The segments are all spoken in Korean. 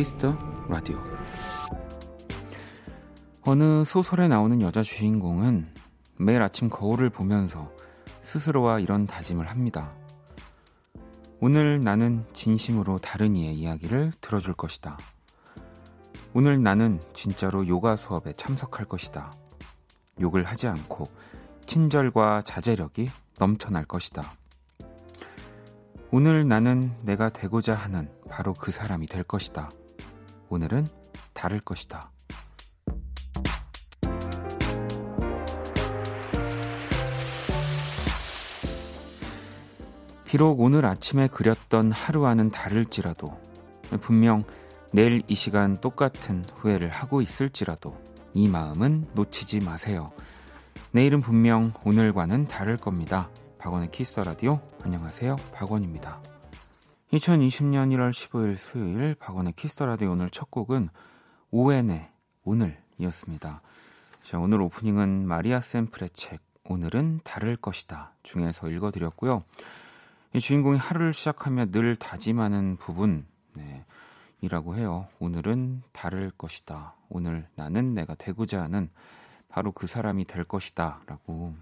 Kiss the Radio 어느 소설에 나오는 여자 주인공은 매일 아침 거울을 보면서 스스로와 이런 다짐을 합니다. 오늘 나는 진심으로 다른 이의 이야기를 들어줄 것이다. 오늘 나는 진짜로 요가 수업에 참석할 것이다. 욕을 하지 않고 친절과 자제력이 넘쳐날 것이다. 오늘 나는 내가 되고자 하는 바로 그 사람이 될 것이다. 오늘은 다를 것이다. 비록 오늘 아침에 그렸던 하루와는 다를지라도 분명 내일 이 시간 똑같은 후회를 하고 있을지라도 이 마음은 놓치지 마세요. 내일은 분명 오늘과는 다를 겁니다. 박원의 Kiss the Radio 안녕하세요. 박원입니다. 2020년 1월 15일 수요일 박원의 Kiss the Radio 오늘 첫 곡은 오왠의 오늘이었습니다. 자, 오늘 오프닝은 마리아 샘플의 책 오늘은 다를 것이다 중에서 읽어드렸고요. 이 주인공이 하루를 시작하며 늘 다짐하는 부분 네, 이라고 해요. 오늘은 다를 것이다. 오늘 나는 내가 되고자 하는 바로 그 사람이 될 것이다. 라고.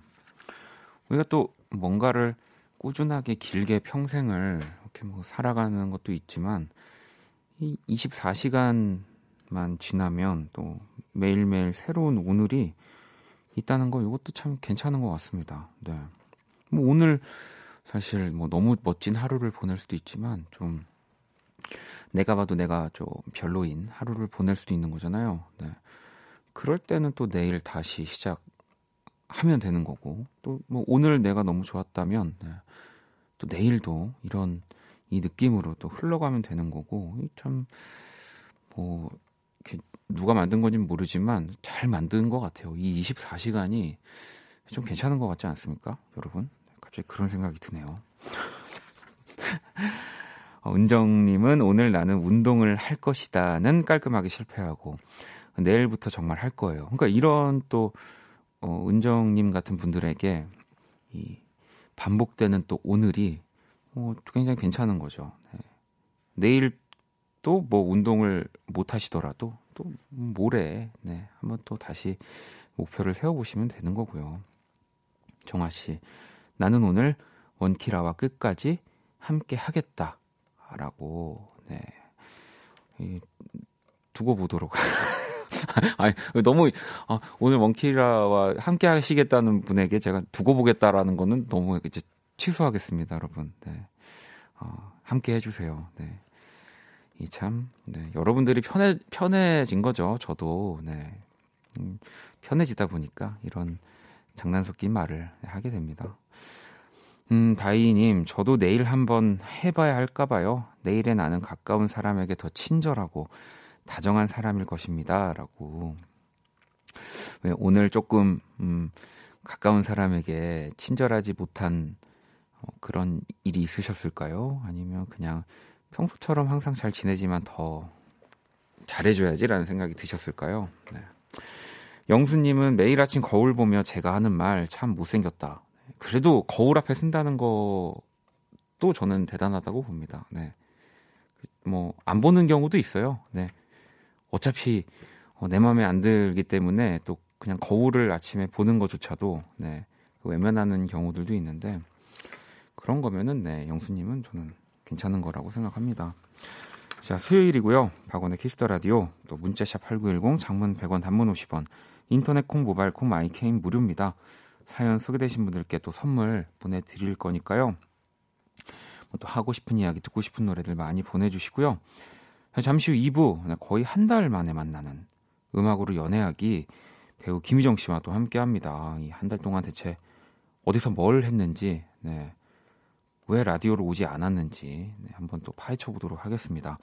우리가 또 뭔가를 꾸준하게 길게 평생을 이렇게 뭐 살아가는 것도 있지만 이 24시간만 지나면 또 매일매일 새로운 오늘이 있다는 거 이것도 참 괜찮은 것 같습니다. 네. 뭐 오늘 사실 뭐 너무 멋진 하루를 보낼 수도 있지만 좀 내가 봐도 내가 좀 별로인 하루를 보낼 수도 있는 거잖아요. 네. 그럴 때는 또 내일 다시 시작하면 되는 거고 또 뭐 오늘 내가 너무 좋았다면 네. 또 내일도 이런 이 느낌으로 또 흘러가면 되는 거고 참뭐 누가 만든 건지 모르지만 잘 만든 것 같아요. 이 24시간이 좀 괜찮은 것 같지 않습니까, 여러분? 갑자기 그런 생각이 드네요. 어, 은정님은 오늘 나는 운동을 할 것이다는 깔끔하게 실패하고 내일부터 정말 할 거예요. 그러니까 이런 또 어, 은정님 같은 분들에게 이 반복되는 또 오늘이 어, 굉장히 괜찮은 거죠. 네. 내일 또 뭐 운동을 못 하시더라도 또 모레 네, 한번 또 다시 목표를 세워보시면 되는 거고요. 정아 씨, 나는 오늘 원키라와 끝까지 함께 하겠다. 라고, 네. 이, 두고 보도록. 아니, 너무, 아, 오늘 원키라와 함께 하시겠다는 분에게 제가 두고 보겠다라는 거는 너무 이제 취소하겠습니다, 여러분. 네. 어, 함께 해주세요. 네. 이 참, 네. 여러분들이 편해, 편해진 거죠. 저도, 네. 음, 편해지다 보니까 이런 장난 섞인 말을 하게 됩니다. 음, 다이님, 저도 내일 한번 해봐야 할까봐요. 내일의 나는 가까운 사람에게 더 친절하고 다정한 사람일 것입니다. 라고. 왜 오늘 조금, 음, 가까운 사람에게 친절하지 못한 어, 그런 일이 있으셨을까요? 아니면 그냥 평소처럼 항상 잘 지내지만 더 잘해줘야지라는 생각이 드셨을까요? 네. 영수님은 매일 아침 거울 보며 제가 하는 말 참 못생겼다. 그래도 거울 앞에 선다는 것도 저는 대단하다고 봅니다. 네. 뭐, 안 보는 경우도 있어요. 네. 어차피 어, 내 마음에 안 들기 때문에 또 그냥 거울을 아침에 보는 것조차도 네. 외면하는 경우들도 있는데 그런 거면은 네, 영수님은 저는 괜찮은 거라고 생각합니다. 자, 수요일이고요. 박원의 Kiss the Radio 또 문자샵 8910 장문 100원 단문 50원 인터넷 콩 모바일 콩 My K는 무료입니다. 사연 소개되신 분들께 또 선물 보내드릴 거니까요. 뭐또 하고 싶은 이야기, 듣고 싶은 노래들 많이 보내주시고요. 잠시 후 2부, 거의 한 달 만에 만나는 음악으로 연애하기 배우 김희정 씨와 또 함께 합니다. 이 한 달 동안 대체 어디서 뭘 했는지, 네. 왜 라디오로 오지 않았는지 네, 한번 또 파헤쳐 보도록 하겠습니다.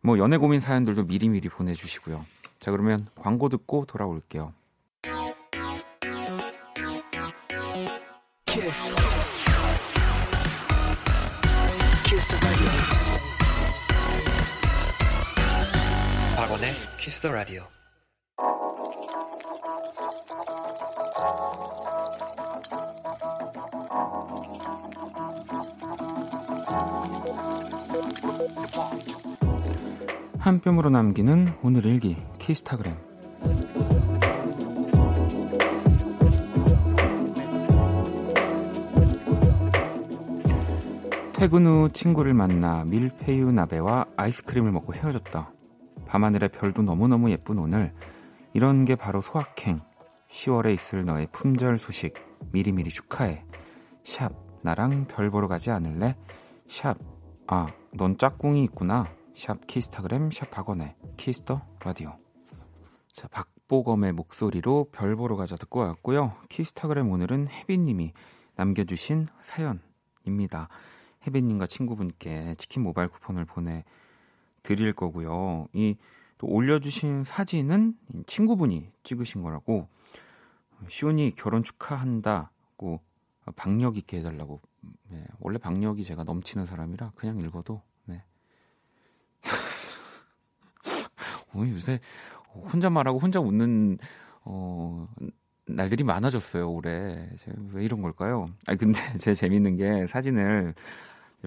뭐 연애 고민 사연들도 미리미리 보내주시고요. 자 그러면 광고 듣고 돌아올게요. Kiss. Kiss the Radio. 박원의 Kiss the Radio. 한 뼘으로 남기는 오늘 일기 키스타그램 퇴근 후 친구를 만나 밀푀유 나베와 아이스크림을 먹고 헤어졌다. 밤하늘의 별도 너무너무 예쁜 오늘 이런 게 바로 소확행 10월에 있을 너의 품절 소식 미리미리 축하해 샵 나랑 별 보러 가지 않을래? 샵. 아 넌 짝꿍이 있구나. 샵 키스타그램 샵 박원의 Kiss the Radio. 자 박보검의 목소리로 별 보러 가자 듣고 왔고요. 키스타그램 오늘은 혜빈님이 남겨주신 사연입니다. 혜빈님과 친구분께 치킨 모바일 쿠폰을 보내 드릴 거고요. 이 또 올려주신 사진은 친구분이 찍으신 거라고 시온이 결혼 축하한다고 박력 있게 해달라고 네, 원래 박력이 제가 넘치는 사람이라 그냥 읽어도 어, 요새 혼자 말하고 혼자 웃는 어, 날들이 많아졌어요 올해 왜 이런 걸까요? 아니 근데 제 재밌는 게 사진을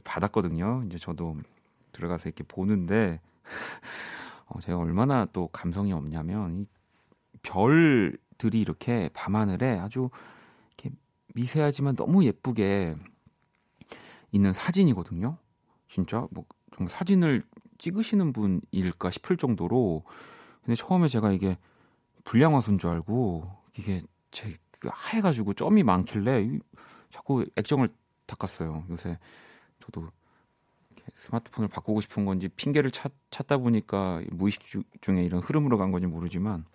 받았거든요. 이제 저도 들어가서 이렇게 보는데 어, 제가 얼마나 또 감성이 없냐면 이 별들이 이렇게 밤하늘에 아주 이렇게 미세하지만 너무 예쁘게 있는 사진이거든요. 진짜 뭐 정말 사진을 찍으시는 분일까 싶을 정도로 근데 처음에 제가 이게 불량화수인 줄 알고 이게 제그 하얘가지고 점이 많길래 자꾸 액정을 닦았어요. 요새 저도 스마트폰을 바꾸고 싶은 건지 핑계를 찾, 찾다 보니까 무의식 주, 중에 이런 흐름으로 간 건지 모르지만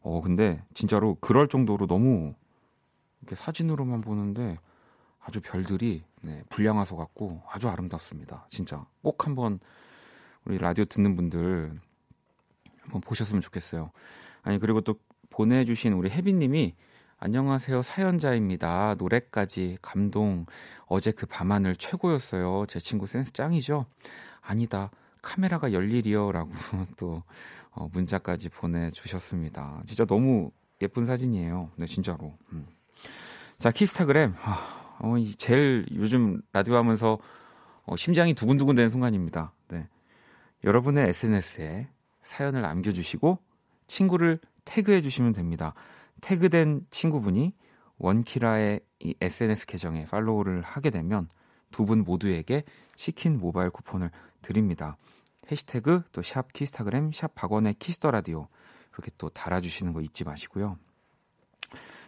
어 근데 진짜로 그럴 정도로 너무 이렇게 사진으로만 보는데 아주 별들이 네, 불량화소 같고 아주 아름답습니다. 진짜 꼭 한번 우리 라디오 듣는 분들 한번 보셨으면 좋겠어요. 아니 그리고 또 보내주신 우리 혜빈님이 안녕하세요 사연자입니다. 노래까지 감동. 어제 그 밤하늘 최고였어요. 제 친구 센스 짱이죠? 아니다. 카메라가 열일이요라고 또 어, 문자까지 보내주셨습니다. 진짜 너무 예쁜 사진이에요. 네 진짜로. 음. 자 키스타그램. 아, 어, 제일 요즘 라디오 하면서 어, 심장이 두근두근 되는 순간입니다. 네. 여러분의 SNS에 사연을 남겨주시고 친구를 태그해 주시면 됩니다. 태그된 친구분이 원키라의 이 SNS 계정에 팔로우를 하게 되면 두 분 모두에게 치킨 모바일 쿠폰을 드립니다. 해시태그 또 샵 키스타그램 샵 박원의 키스 더 라디오 이렇게 또 달아주시는 거 잊지 마시고요.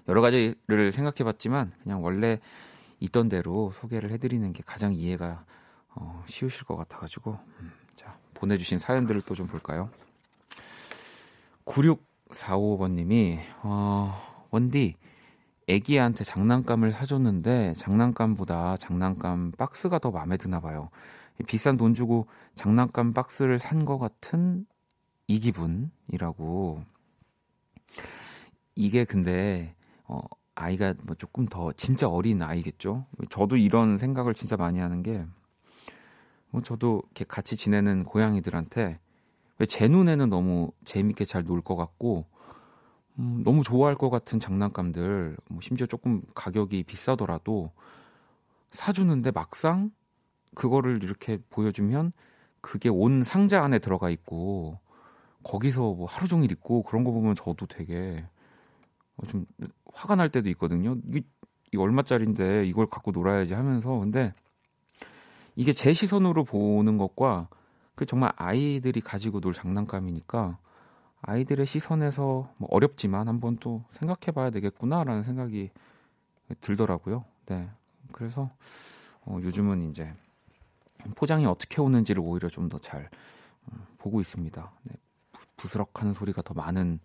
여러 가지를 생각해봤지만 그냥 원래 있던 대로 소개를 해드리는 게 가장 이해가 어, 쉬우실 것 같아가지고 음. 보내주신 사연들을 또 좀 볼까요? 9645번님이 어, 원디 애기한테 장난감을 사줬는데 장난감보다 장난감 박스가 더 마음에 드나 봐요. 비싼 돈 주고 장난감 박스를 산 것 같은 이 기분이라고. 이게 근데 어, 아이가 뭐 조금 더 진짜 어린 아이겠죠. 저도 이런 생각을 진짜 많이 하는 게 뭐 저도 이렇게 같이 지내는 고양이들한테 왜 제 눈에는 너무 재밌게 잘 놀 것 같고 음, 너무 좋아할 것 같은 장난감들 뭐 심지어 조금 가격이 비싸더라도 사주는데 막상 그거를 이렇게 보여주면 그게 온 상자 안에 들어가 있고 거기서 뭐 하루 종일 있고 그런 거 보면 저도 되게 어, 좀 화가 날 때도 있거든요. 이게 얼마짜린데 이걸 갖고 놀아야지 하면서 근데 이게 제 시선으로 보는 것과 그 정말 아이들이 가지고 놀 장난감이니까 아이들의 시선에서 뭐 어렵지만 한번 또 생각해 봐야 되겠구나라는 생각이 들더라고요. 네. 그래서 어, 요즘은 이제 포장이 어떻게 오는지를 오히려 좀 더잘 어, 보고 있습니다. 네. 부스럭하는 소리가 더 많은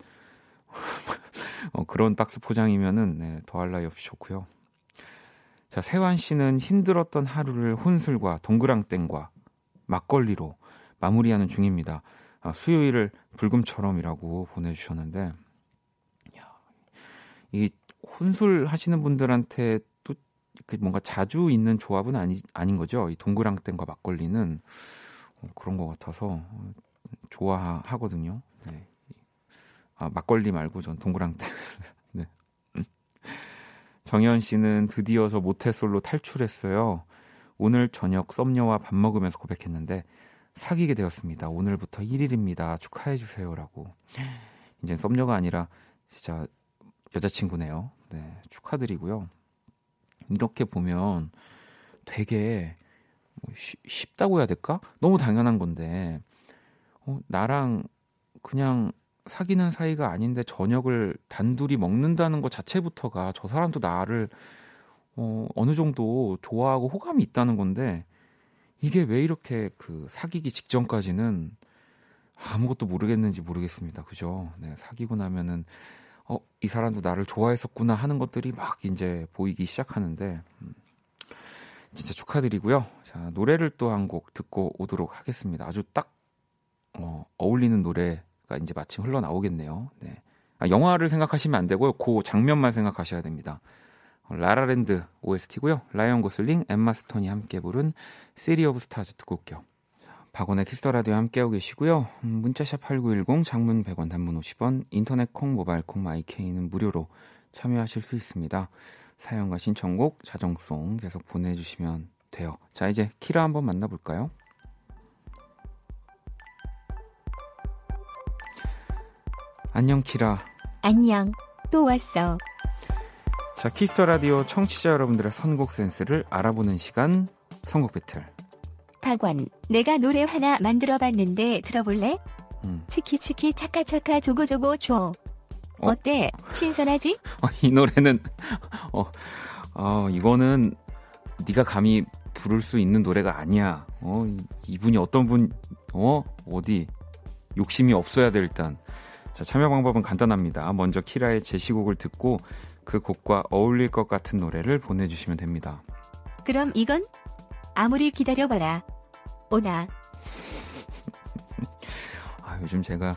어, 그런 박스 포장이면은 네, 더할 나위 없이 좋고요. 자, 세환 씨는 힘들었던 하루를 혼술과 동그랑땡과 막걸리로 마무리하는 중입니다. 아, 수요일을 불금처럼이라고 보내주셨는데, 야, 이 혼술 하시는 분들한테 또 뭔가 자주 있는 조합은 아니, 아닌 거죠. 이 동그랑땡과 막걸리는 어, 그런 것 같아서 좋아하거든요. 네. 아, 막걸리 말고 전 동그랑땡. 정현 씨는 드디어 저 모태솔로 탈출했어요. 오늘 저녁 썸녀와 밥 먹으면서 고백했는데 사귀게 되었습니다. 오늘부터 1일입니다. 축하해 주세요라고. 이제 썸녀가 아니라 진짜 여자친구네요. 네, 축하드리고요. 이렇게 보면 되게 뭐 쉽다고 해야 될까? 너무 당연한 건데 어, 나랑 그냥 사귀는 사이가 아닌데 저녁을 단둘이 먹는다는 것 자체부터가 저 사람도 나를 어, 어느 정도 좋아하고 호감이 있다는 건데 이게 왜 이렇게 그 사귀기 직전까지는 아무것도 모르겠는지 모르겠습니다. 그죠? 네, 사귀고 나면은 어, 이 사람도 나를 좋아했었구나 하는 것들이 막 이제 보이기 시작하는데 음, 진짜 축하드리고요. 자, 노래를 또 한 곡 듣고 오도록 하겠습니다. 아주 딱 어, 어울리는 노래 가 이제 마침 흘러나오겠네요. 네. 아, 영화를 생각하시면 안 되고요. 그 장면만 생각하셔야 됩니다. 라라랜드 OST고요. 라이언 고슬링, 엠마 스톤이 함께 부른 City of Stars 듣고 올게요. 박원의 키스 더 라디오 함께하고 계시고요. 음, 문자샵 8910 장문 100원 단문 50원 인터넷 콩 모바일 콩 마이케이는 무료로 참여하실 수 있습니다. 사연과 신청곡 자정송 계속 보내 주시면 돼요. 자 이제 키라 한번 만나 볼까요? 안녕 키라. 안녕. 또 왔어. 자, 키스 더 라디오 청취자 여러분들의 선곡 센스를 알아보는 시간 선곡 배틀. 박원, 내가 노래 하나 만들어 봤는데 들어볼래? 음. 치키치키 차카차카 조고조고 줘. 어? 어때? 신선하지? 어, 이 노래는 어, 어 이거는 네가 감히 부를 수 있는 노래가 아니야. 어, 이분이 어떤 분, 어, 어디 욕심이 없어야 돼 일단. 자, 참여 방법은 간단합니다. 먼저 키라의 제시곡을 듣고 그 곡과 어울릴 것 같은 노래를 보내주시면 됩니다. 그럼 이건 아무리 기다려봐라. 오나. 아, 요즘 제가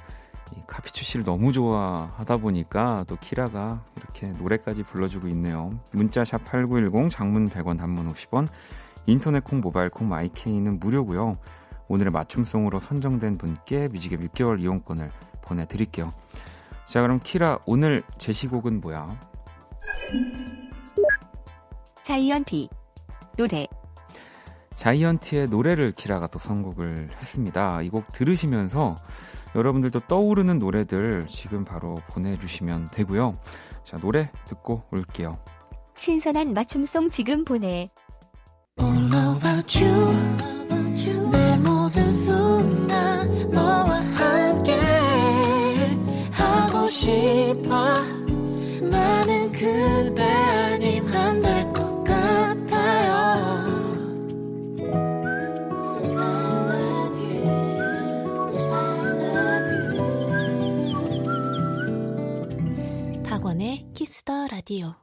이 카피추 씨를 너무 좋아하다 보니까 또 키라가 이렇게 노래까지 불러주고 있네요. 문자 샵 8910 장문 100원 단문 50원 인터넷 콩 모바일 콩 마이케이는 무료고요. 오늘의 맞춤송으로 선정된 분께 뮤직의 6개월 이용권을 보내드릴게요. 자 그럼 키라 오늘 제시곡은 뭐야? 자이언티 노래 자이언티의 노래를 키라가 또 선곡을 했습니다. 이 곡 들으시면서 여러분들도 떠오르는 노래들 지금 바로 보내주시면 되고요. 자 노래 듣고 올게요. 신선한 맞춤송 지금 보내. 싶어. 나는 그대 아님 안 될 것 같아요. 박원의 키스 더 라디오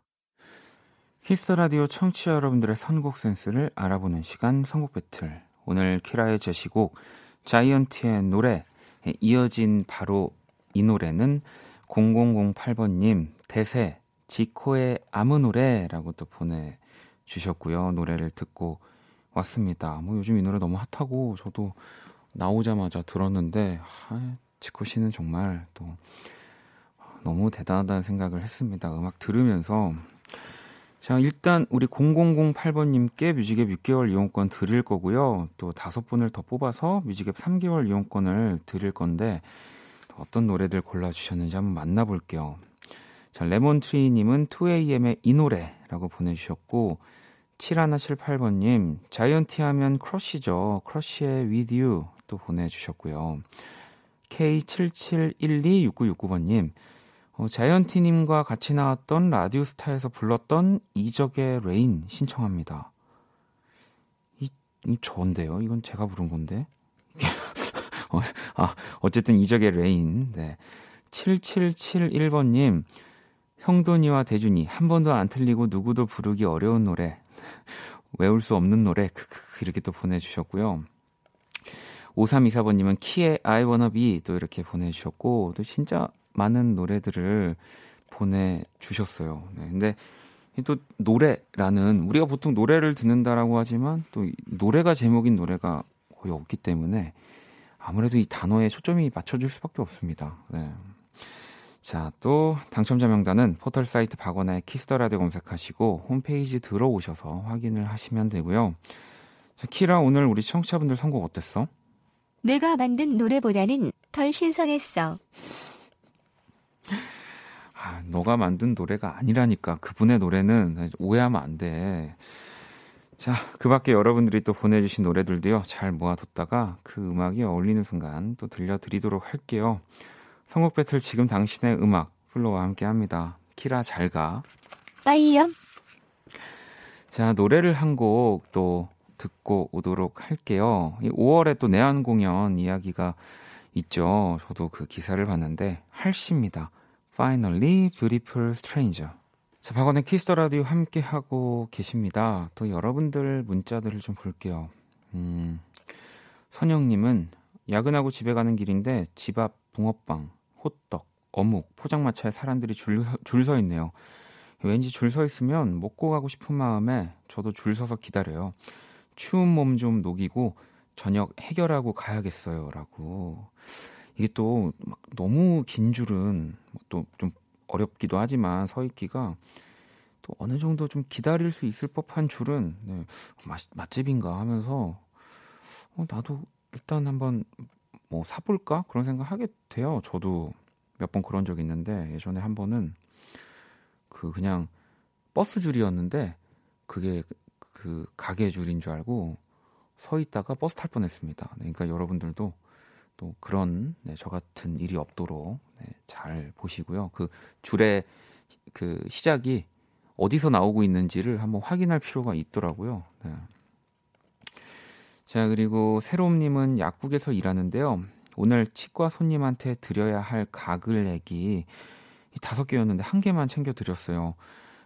키스 더 라디오 청취자 여러분들의 선곡 센스를 알아보는 시간 선곡 배틀. 오늘 키라의 제시곡 자이언티의 노래 이어진 바로 이 노래는 0008번님 대세 지코의 아무 노래라고 또 보내주셨고요. 노래를 듣고 왔습니다. 뭐 요즘 이 노래 너무 핫하고 저도 나오자마자 들었는데 아, 지코 씨는 정말 또 너무 대단하다는 생각을 했습니다. 음악 들으면서 자 일단 우리 0008번님께 뮤직앱 6개월 이용권 드릴 거고요. 또 다섯 분을 더 뽑아서 뮤직앱 3개월 이용권을 드릴 건데 어떤 노래들 골라주셨는지 한번 만나볼게요. 자, 레몬트리님은 2AM의 이 노래라고 보내주셨고, 7178번님, 자이언티 하면 크러쉬죠. 크러쉬의 With You 또 보내주셨고요. K77126969번님, 어, 자이언티님과 같이 나왔던 라디오스타에서 불렀던 이적의 Rain 신청합니다. 이, 이 좋은데요? 이건 제가 부른 건데. 어, 아, 어쨌든 이적의 Rain. 네. 7771번님, 형돈이와 대준이 한 번도 안 틀리고 누구도 부르기 어려운 노래 외울 수 없는 노래 크크 이렇게 또 보내주셨고요. 5324번님은 키의 I wanna be 또 이렇게 보내주셨고 또 진짜 많은 노래들을 보내주셨어요. 네, 근데 또 노래라는 우리가 보통 노래를 듣는다라고 하지만 또 노래가 제목인 노래가 거의 없기 때문에 아무래도 이 단어에 초점이 맞춰질 수밖에 없습니다. 네. 자, 또 당첨자 명단은 포털 사이트 박원의 키스 더 라디오 검색하시고 홈페이지 들어오셔서 확인을 하시면 되고요. 자, 키라 오늘 우리 청취자분들 선곡 어땠어? 내가 만든 노래보다는 덜 신선했어. 아, 너가 만든 노래가 아니라니까. 그분의 노래는 오해하면 안 돼. 자, 그 밖에 여러분들이 또 보내주신 노래들도요, 잘 모아뒀다가 그 음악이 어울리는 순간 또 들려드리도록 할게요. 선곡 배틀 지금 당신의 음악, 플로와 함께 합니다. 키라 잘 가. 빠이염. 자, 노래를 한 곡 또 듣고 오도록 할게요. 5월에 또 내한 공연 이야기가 있죠. 저도 그 기사를 봤는데, 할시입니다. Finally Beautiful Stranger. 자, 박원의 키스 더 라디오 함께 하고 계십니다. 또 여러분들 문자들을 좀 볼게요. 음, 선영님은 야근하고 집에 가는 길인데 집 앞 붕어빵, 호떡, 어묵, 포장마차에 사람들이 줄, 줄서 있네요. 왠지 줄 서 있으면 먹고 가고 싶은 마음에 저도 줄 서서 기다려요. 추운 몸 좀 녹이고 저녁 해결하고 가야겠어요. 라고. 이게 또 막 너무 긴 줄은 또 좀 어렵기도 하지만 서 있기가 또 어느 정도 좀 기다릴 수 있을 법한 줄은 네, 맛, 맛집인가 하면서 어, 나도 일단 한번 뭐 사볼까 그런 생각 하게 돼요. 저도 몇 번 그런 적 있는데 예전에 한 번은 그 그냥 버스 줄이었는데 그게 그 가게 줄인 줄 알고 서 있다가 버스 탈 뻔했습니다. 네, 그러니까 여러분들도 또 그런 네, 저 같은 일이 없도록 네, 잘 보시고요. 그 줄의 그 시작이 어디서 나오고 있는지를 한번 확인할 필요가 있더라고요. 네. 자 그리고 새롬님은 약국에서 일하는데요. 오늘 치과 손님한테 드려야 할 가글액이 다섯 개였는데 한 개만 챙겨 드렸어요.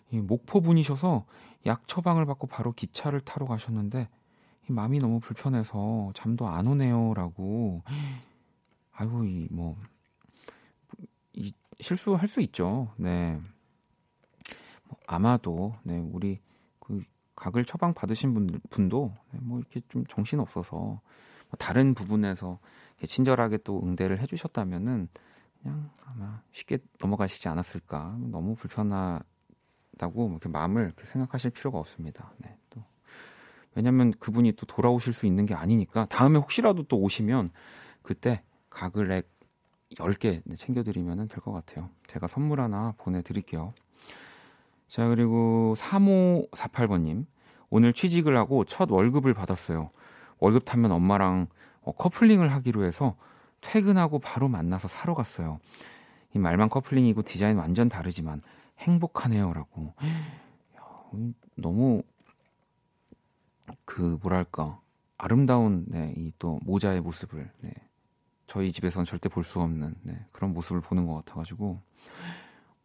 이 목포 분이셔서 약 처방을 받고 바로 기차를 타러 가셨는데 이 마음이 너무 불편해서 잠도 안 오네요라고. 아이고 이 뭐 이 실수할 수 있죠. 네. 뭐 아마도 네 우리 그 각을 처방 받으신 분, 분도 네, 뭐 이렇게 좀 정신 없어서 뭐 다른 부분에서 친절하게 또 응대를 해 주셨다면은 그냥 아마 쉽게 넘어가시지 않았을까. 너무 불편하다고 이렇게 마음을 이렇게 생각하실 필요가 없습니다. 네, 또 왜냐면 그분이 또 돌아오실 수 있는 게 아니니까 다음에 혹시라도 또 오시면 그때 가글액 10개 챙겨드리면 될 것 같아요. 제가 선물 하나 보내드릴게요. 자, 그리고 3548번님. 오늘 취직을 하고 첫 월급을 받았어요. 월급 타면 엄마랑 어, 커플링을 하기로 해서 퇴근하고 바로 만나서 사러 갔어요. 이 말만 커플링이고 디자인 완전 다르지만 행복하네요. 라고. 너무 그 뭐랄까 아름다운 네, 이 또 모자의 모습을 네, 저희 집에서는 절대 볼 수 없는 네, 그런 모습을 보는 것 같아가지고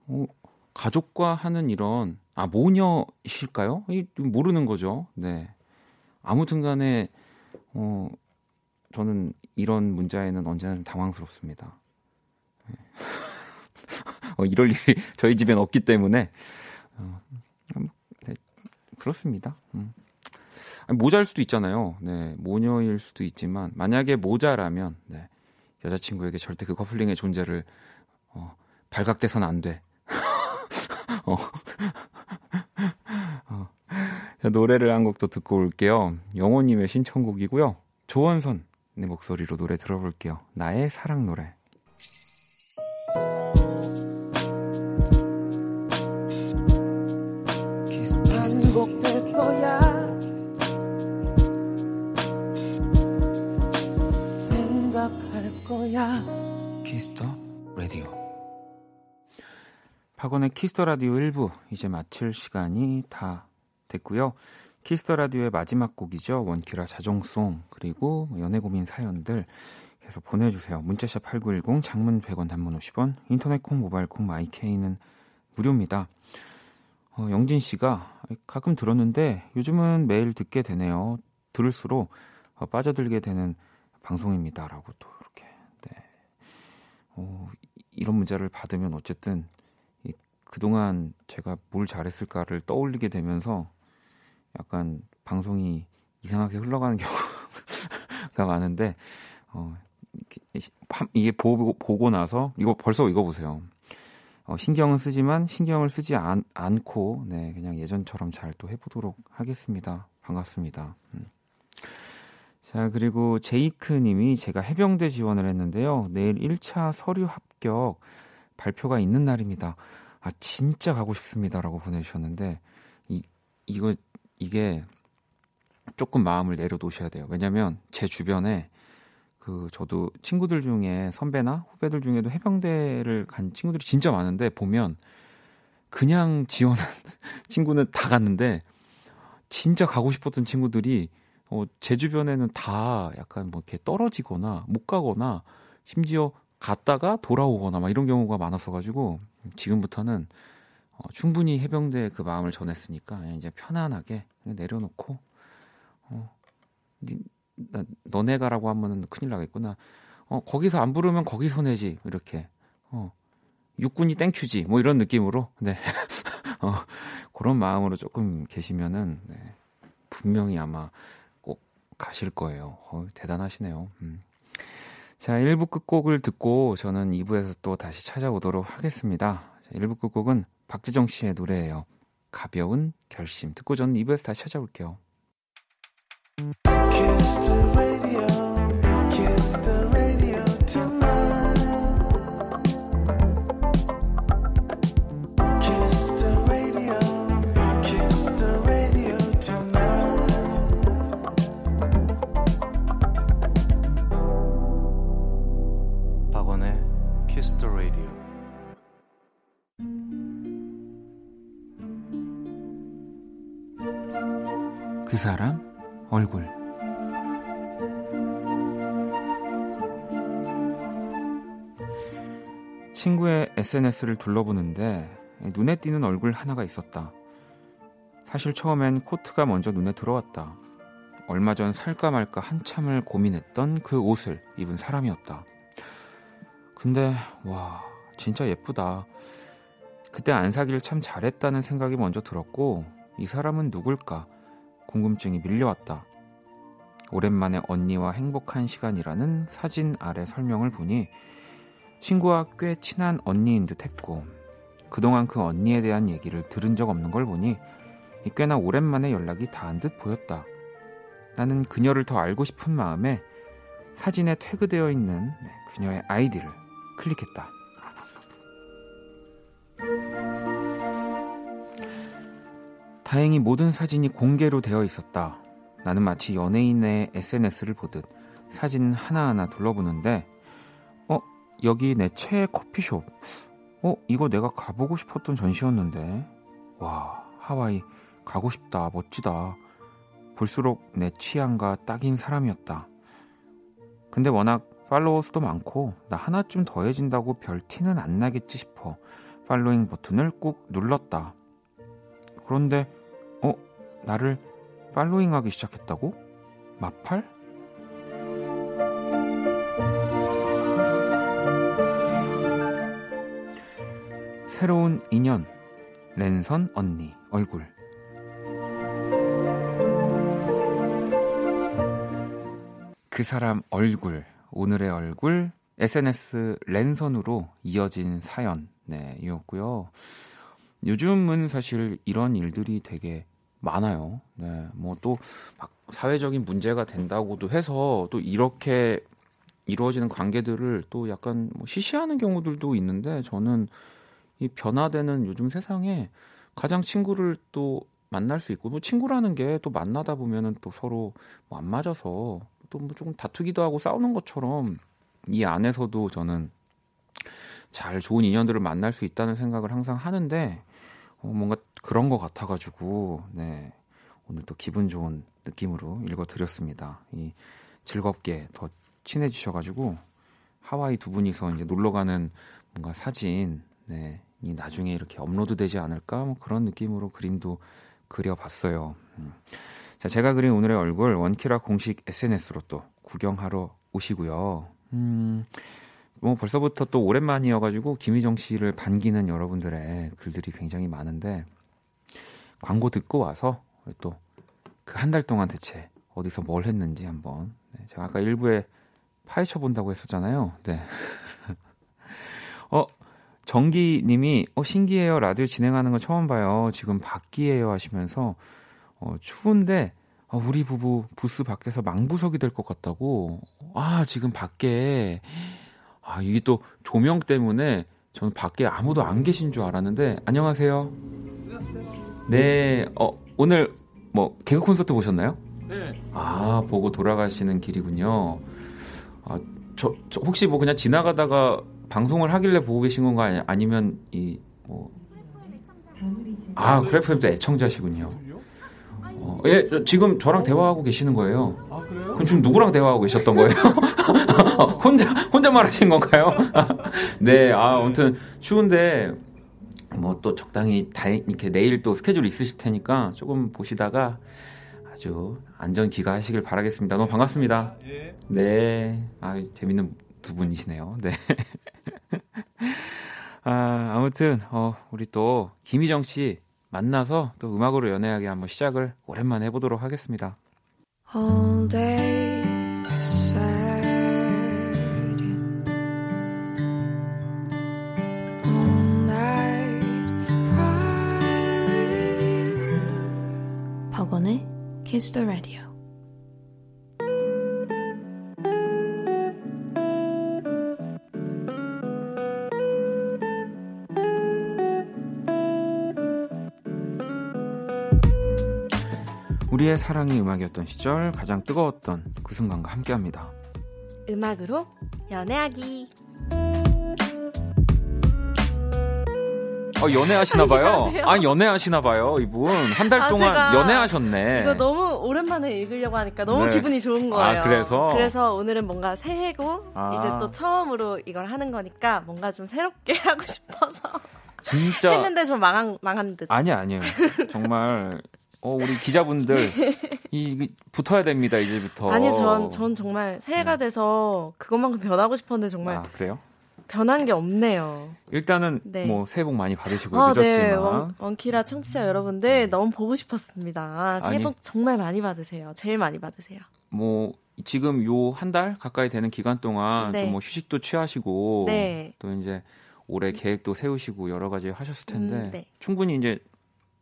어, 가족과 하는 이런 아 모녀이실까요? 모르는 거죠. 네 아무튼간에 어, 저는 이런 문자에는 언제나 좀 당황스럽습니다. 네. 어, 이럴 일이 저희 집엔 없기 때문에 어, 네, 그렇습니다. 음. 모자일 수도 있잖아요. 네, 모녀일 수도 있지만 만약에 모자라면 네, 여자친구에게 절대 그 커플링의 존재를 어, 발각돼선 안 돼. 어. 어. 자, 노래를 한 곡도 듣고 올게요. 영호님의 신청곡이고요. 조원선의 목소리로 노래 들어볼게요. 나의 사랑 노래. 거야. 박원의 키스 더 라디오 1부 이제 마칠 시간이 다 됐고요. 키스 더 라디오의 마지막 곡이죠. 원키라 자정송 그리고 뭐 연애 고민 사연들 계속 보내주세요. 문자샵 8910 장문 100원 단문 50원 인터넷 콩 모바일 콩 마이케이는 무료입니다. 어, 영진 씨가 가끔 들었는데 요즘은 매일 듣게 되네요. 들을수록 어, 빠져들게 되는 방송입니다라고 또 어, 이런 문자를 받으면 어쨌든 이, 그동안 제가 뭘 잘했을까를 떠올리게 되면서 약간 방송이 이상하게 흘러가는 경우가 많은데 어, 이게 보고, 보고 나서 이거 벌써 읽어보세요. 어, 신경은 쓰지만 신경을 쓰지 않, 않고 네, 그냥 예전처럼 잘 또 해보도록 하겠습니다. 반갑습니다. 음. 자, 그리고 제이크 님이 제가 해병대 지원을 했는데요. 내일 1차 서류 합격 발표가 있는 날입니다. 아, 진짜 가고 싶습니다라고 보내주셨는데, 이, 이거, 이게 조금 마음을 내려놓으셔야 돼요. 왜냐면 제 주변에 그 저도 친구들 중에 선배나 후배들 중에도 해병대를 간 친구들이 진짜 많은데 보면 그냥 지원한 친구는 다 갔는데 진짜 가고 싶었던 친구들이 어, 제 주변에는 다 약간 뭐 이렇게 떨어지거나 못 가거나 심지어 갔다가 돌아오거나 막 이런 경우가 많았어 가지고 지금부터는 어, 충분히 해병대 그 마음을 전했으니까 이제 편안하게 내려놓고 어, 니, 나, 너네 가라고 하면은 큰일 나겠구나. 어, 거기서 안 부르면 거기서 내지. 이렇게. 어, 육군이 땡큐지. 뭐 이런 느낌으로. 네. 어, 그런 마음으로 조금 계시면은, 네. 분명히 아마 꼭 가실 거예요. 어, 대단하시네요. 음. 자, 1부 끝곡을 듣고 저는 2부에서 또 다시 찾아오도록 하겠습니다. 자, 1부 끝곡은 박지정 씨의 노래예요. 가벼운 결심. 듣고 저는 2부에서 다시 찾아올게요. 사람 얼굴 친구의 SNS를 둘러보는데 눈에 띄는 얼굴 하나가 있었다. 사실 처음엔 코트가 먼저 눈에 들어왔다. 얼마 전 살까 말까 한참을 고민했던 그 옷을 입은 사람이었다. 근데 와 진짜 예쁘다. 그때 안 사길 참 잘했다는 생각이 먼저 들었고 이 사람은 누굴까 궁금증이 밀려왔다. 오랜만에 언니와 행복한 시간이라는 사진 아래 설명을 보니 친구와 꽤 친한 언니인 듯 했고, 그동안 그 언니에 대한 얘기를 들은 적 없는 걸 보니 꽤나 오랜만에 연락이 닿은 듯 보였다. 나는 그녀를 더 알고 싶은 마음에 사진에 태그되어 있는 네, 그녀의 아이디를 클릭했다. 다행히 모든 사진이 공개로 되어 있었다. 나는 마치 연예인의 SNS를 보듯 사진 하나하나 둘러보는데, 어, 여기 내 최애 커피숍. 어, 이거 내가 가보고 싶었던 전시였는데. 와, 하와이 가고 싶다. 멋지다. 볼수록 내 취향과 딱인 사람이었다. 근데 워낙 팔로워 수도 많고 나 하나쯤 더해진다고 별 티는 안 나겠지 싶어 팔로잉 버튼을 꾹 눌렀다. 그런데 어 나를 팔로잉하기 시작했다고? 마팔? 새로운 인연 랜선 언니 얼굴 그 사람 얼굴 오늘의 얼굴 SNS 랜선으로 이어진 사연 네 이었고요. 요즘은 사실 이런 일들이 되게 많아요. 네, 뭐 또 막 사회적인 문제가 된다고도 해서 또 이렇게 이루어지는 관계들을 또 약간 뭐 시시하는 경우들도 있는데 저는 이 변화되는 요즘 세상에 가장 친구를 또 만날 수 있고 뭐 친구라는 게 또 만나다 보면은 또 서로 뭐 안 맞아서 또 뭐 조금 다투기도 하고 싸우는 것처럼 이 안에서도 저는 잘 좋은 인연들을 만날 수 있다는 생각을 항상 하는데 어, 뭔가 그런 것 같아가지고 네 오늘 또 기분 좋은 느낌으로 읽어드렸습니다. 이 즐겁게 더 친해지셔가지고 하와이 두 분이서 이제 놀러 가는 뭔가 사진 네, 이 나중에 이렇게 업로드되지 않을까 뭐 그런 느낌으로 그림도 그려봤어요. 음. 자, 제가 그린 오늘의 얼굴 원키라 공식 SNS로 또 구경하러 오시고요. 음, 뭐 벌써부터 또 오랜만이어가지고 김희정 씨를 반기는 여러분들의 글들이 굉장히 많은데 광고 듣고 와서 또 그 한 달 동안 대체 어디서 뭘 했는지 한번 네, 제가 아까 일부에 파헤쳐 본다고 했었잖아요. 네. 어 정기님이 어 신기해요 라디오 진행하는 거 처음 봐요. 지금 밖이에요 하시면서 어, 추운데 아, 우리 부부 부스 밖에서 망부석이 될 것 같다고. 아, 지금 밖에 아, 이게 또 조명 때문에 저는 밖에 아무도 안 계신 줄 알았는데 안녕하세요. 네. 어, 오늘 뭐 개그 콘서트 보셨나요? 네. 아, 보고 돌아가시는 길이군요. 아, 저, 저 혹시 뭐 그냥 지나가다가 방송을 하길래 보고 계신 건가 아니면 이 뭐 아, 그래프엠도 애청자시군요. 어, 예, 지금 저랑 대화하고 계시는 거예요. 아, 그래요? 그럼 지금 누구랑 대화하고 계셨던 거예요? 혼자, 혼자 말 하신 건가요? 네, 아, 아무튼 추운데 뭐 또 적당히 다 이렇게 내일 또 스케줄 있으실 테니까 조금 보시다가 아주 안전 귀가하시길 바라겠습니다. 너무 반갑습니다. 예. 네, 아, 재밌는 두 분이시네요. 네. 아, 아무튼, 어, 우리 또, 김희정 씨 만나서 또 음악으로 연애하게 한번 시작을 오랜만에 해보도록 하겠습니다. All day sad. All night. 박원의 Kiss the Radio. 우리의 사랑이 음악이었던 시절 가장 뜨거웠던 그 순간과 함께합니다. 음악으로 연애하기. 어, 연애하시나 봐요. 아, 연애하시나 봐요, 이분. 한달 아, 동안 연애하셨네. 이거 너무 오랜만에 읽으려고 하니까 너무 네. 기분이 좋은 아, 거예요. 아, 그래서? 그래서 오늘은 뭔가 새해고, 아. 이제 또 처음으로 이걸 하는 거니까 뭔가 좀 새롭게 하고 싶어서. 진짜. 했는데 좀 망한, 망한 듯. 아니, 아니에요. 정말 어, 우리 기자분들 이 붙어야 됩니다 이제부터. 아니 전, 전 정말 새해가 네. 돼서 그것만큼 변하고 싶었는데 정말. 아, 그래요? 변한 게 없네요. 일단은 네. 뭐 새해 복 많이 받으시고 아, 늦었지만 네. 원, 원키라 청취자 여러분들 너무 보고 싶었습니다. 새해 복 정말 많이 받으세요. 제일 많이 받으세요. 뭐 지금 요 한 달 가까이 되는 기간 동안 네. 좀뭐 휴식도 취하시고 네. 또 이제 올해 계획도 세우시고 여러 가지 하셨을 텐데 음, 네. 충분히 이제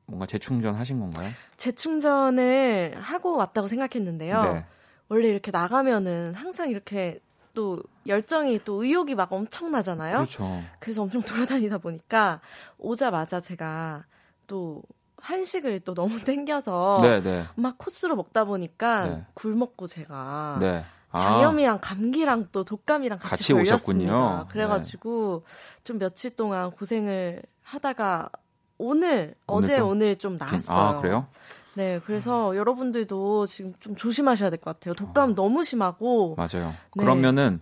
뭔가 재충전 하신 건가요? 재충전을 하고 왔다고 생각했는데요. 네. 원래 이렇게 나가면은 항상 이렇게 또 열정이 또 의욕이 막 엄청나잖아요. 그렇죠. 그래서 엄청 돌아다니다 보니까 오자마자 제가 또 한식을 또 너무 땡겨서 네, 네. 막 코스로 먹다 보니까 네. 굶었고 제가 네. 아. 자염이랑 감기랑 또 독감이랑 같이, 같이 걸렸습니다. 오셨군요. 그래가지고 좀 며칠 동안 고생을 하다가 오늘, 오늘 어제 좀... 오늘 좀 나았어요. 아 그래요? 네, 그래서 음. 여러분들도 지금 좀 조심하셔야 될 것 같아요. 독감 어. 너무 심하고. 맞아요. 네. 그러면은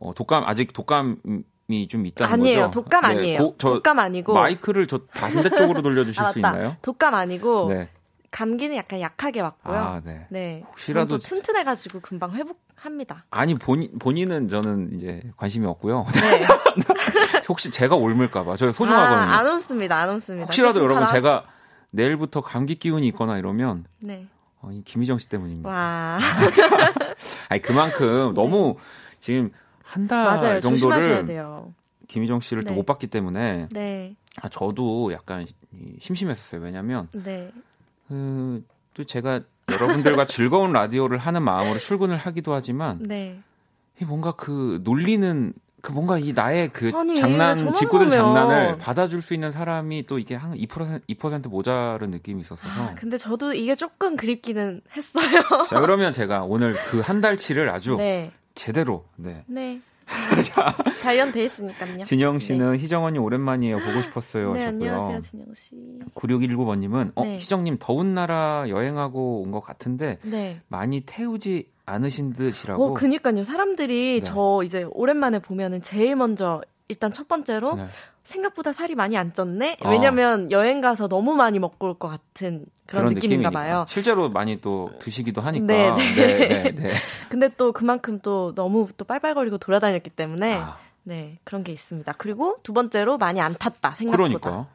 어, 독감 아직 독감이 좀 있다는 아니에요. 거죠? 독감 네, 아니에요. 도, 독감 아니고 마이크를 저 반대쪽으로 돌려주실 아, 수 있나요? 독감 아니고 네. 감기는 약간 약하게 왔고요. 아, 네. 네. 혹시라도 튼튼해 가지고 금방 회복합니다. 아니 본 본인은 저는 이제 관심이 없고요. 네. 혹시 제가 옮을까 봐 저 소중하거든요. 아, 안 옮습니다. 안 옮습니다. 혹시라도 여러분 제가 내일부터 감기 기운이 있거나 이러면 네. 어, 이 김희정 씨 때문입니다. 와. 아니 그만큼 너무 지금 한 달 정도를 김희정 씨를 네. 또못 봤기 때문에 네. 아 저도 약간 심심했었어요. 왜냐면 네. 그, 또 제가 여러분들과 즐거운 라디오를 하는 마음으로 출근을 하기도 하지만 네. 뭔가 그 놀리는 그 뭔가 이 나의 그 아니, 장난 짓궂은 장난을 받아줄 수 있는 사람이 또 이게 한 2% 2% 모자른 느낌이 있었어서. 아, 근데 저도 이게 조금 그립기는 했어요. 자 그러면 제가 오늘 그 한 달치를 아주 네. 제대로 네. 네. 자, 단련돼 있으니까요. 진영 씨는 네. 희정 언니 오랜만이에요. 보고 싶었어요. 네, 하셨고요. 안녕하세요, 진영 씨. 9619번님은 어, 네. 희정님 더운 나라 여행하고 온 것 같은데 네. 많이 태우지 않으신 듯이라고. 어, 그니까요. 사람들이 네. 저 이제 오랜만에 보면은 제일 먼저 일단 첫 번째로 네. 생각보다 살이 많이 안 쪘네. 아. 왜냐면 여행 가서 너무 많이 먹고 올 것 같은 그런, 그런 느낌인가 봐요. 실제로 많이 또 드시기도 하니까. 네, 네. 네, 네, 네. 근데 또 그만큼 또 너무 또 빨빨거리고 돌아다녔기 때문에 아. 네 그런 게 있습니다. 그리고 두 번째로 많이 안 탔다 생각보다. 그러니까.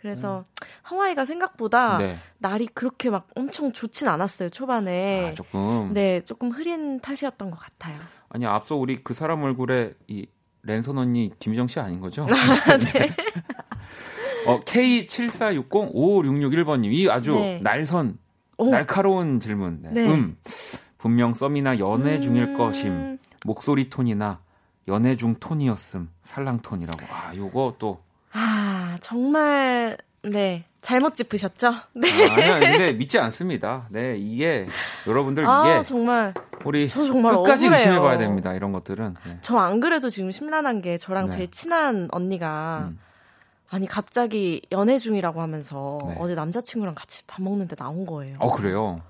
그래서 음. 하와이가 생각보다 네. 날이 그렇게 막 엄청 좋진 않았어요 초반에. 아, 조금. 네, 조금 흐린 탓이었던 것 같아요. 아니 앞서 우리 그 사람 얼굴에 이 랜선 언니 김희정 씨 아닌 거죠? 아, 네. 어, K74605661번님 이 아주 네. 날선 오. 날카로운 질문. 네. 네. 음. 분명 썸이나 연애 중일 음... 것임. 목소리 톤이나 연애 중 톤이었음. 살랑 톤이라고. 아, 요거 또. 아, 정말, 네. 잘못 짚으셨죠? 네. 아, 아니요, 근데 믿지 않습니다. 네, 이게 여러분들 아, 이게 정말 우리 정말 끝까지 억울해요. 의심해봐야 됩니다. 이런 것들은. 네. 저안 그래도 지금 심란한 게 저랑 네. 제일 친한 언니가 음. 아니 갑자기 연애 중이라고 하면서 네. 어제 남자친구랑 같이 밥 먹는데 나온 거예요. 어 그래요?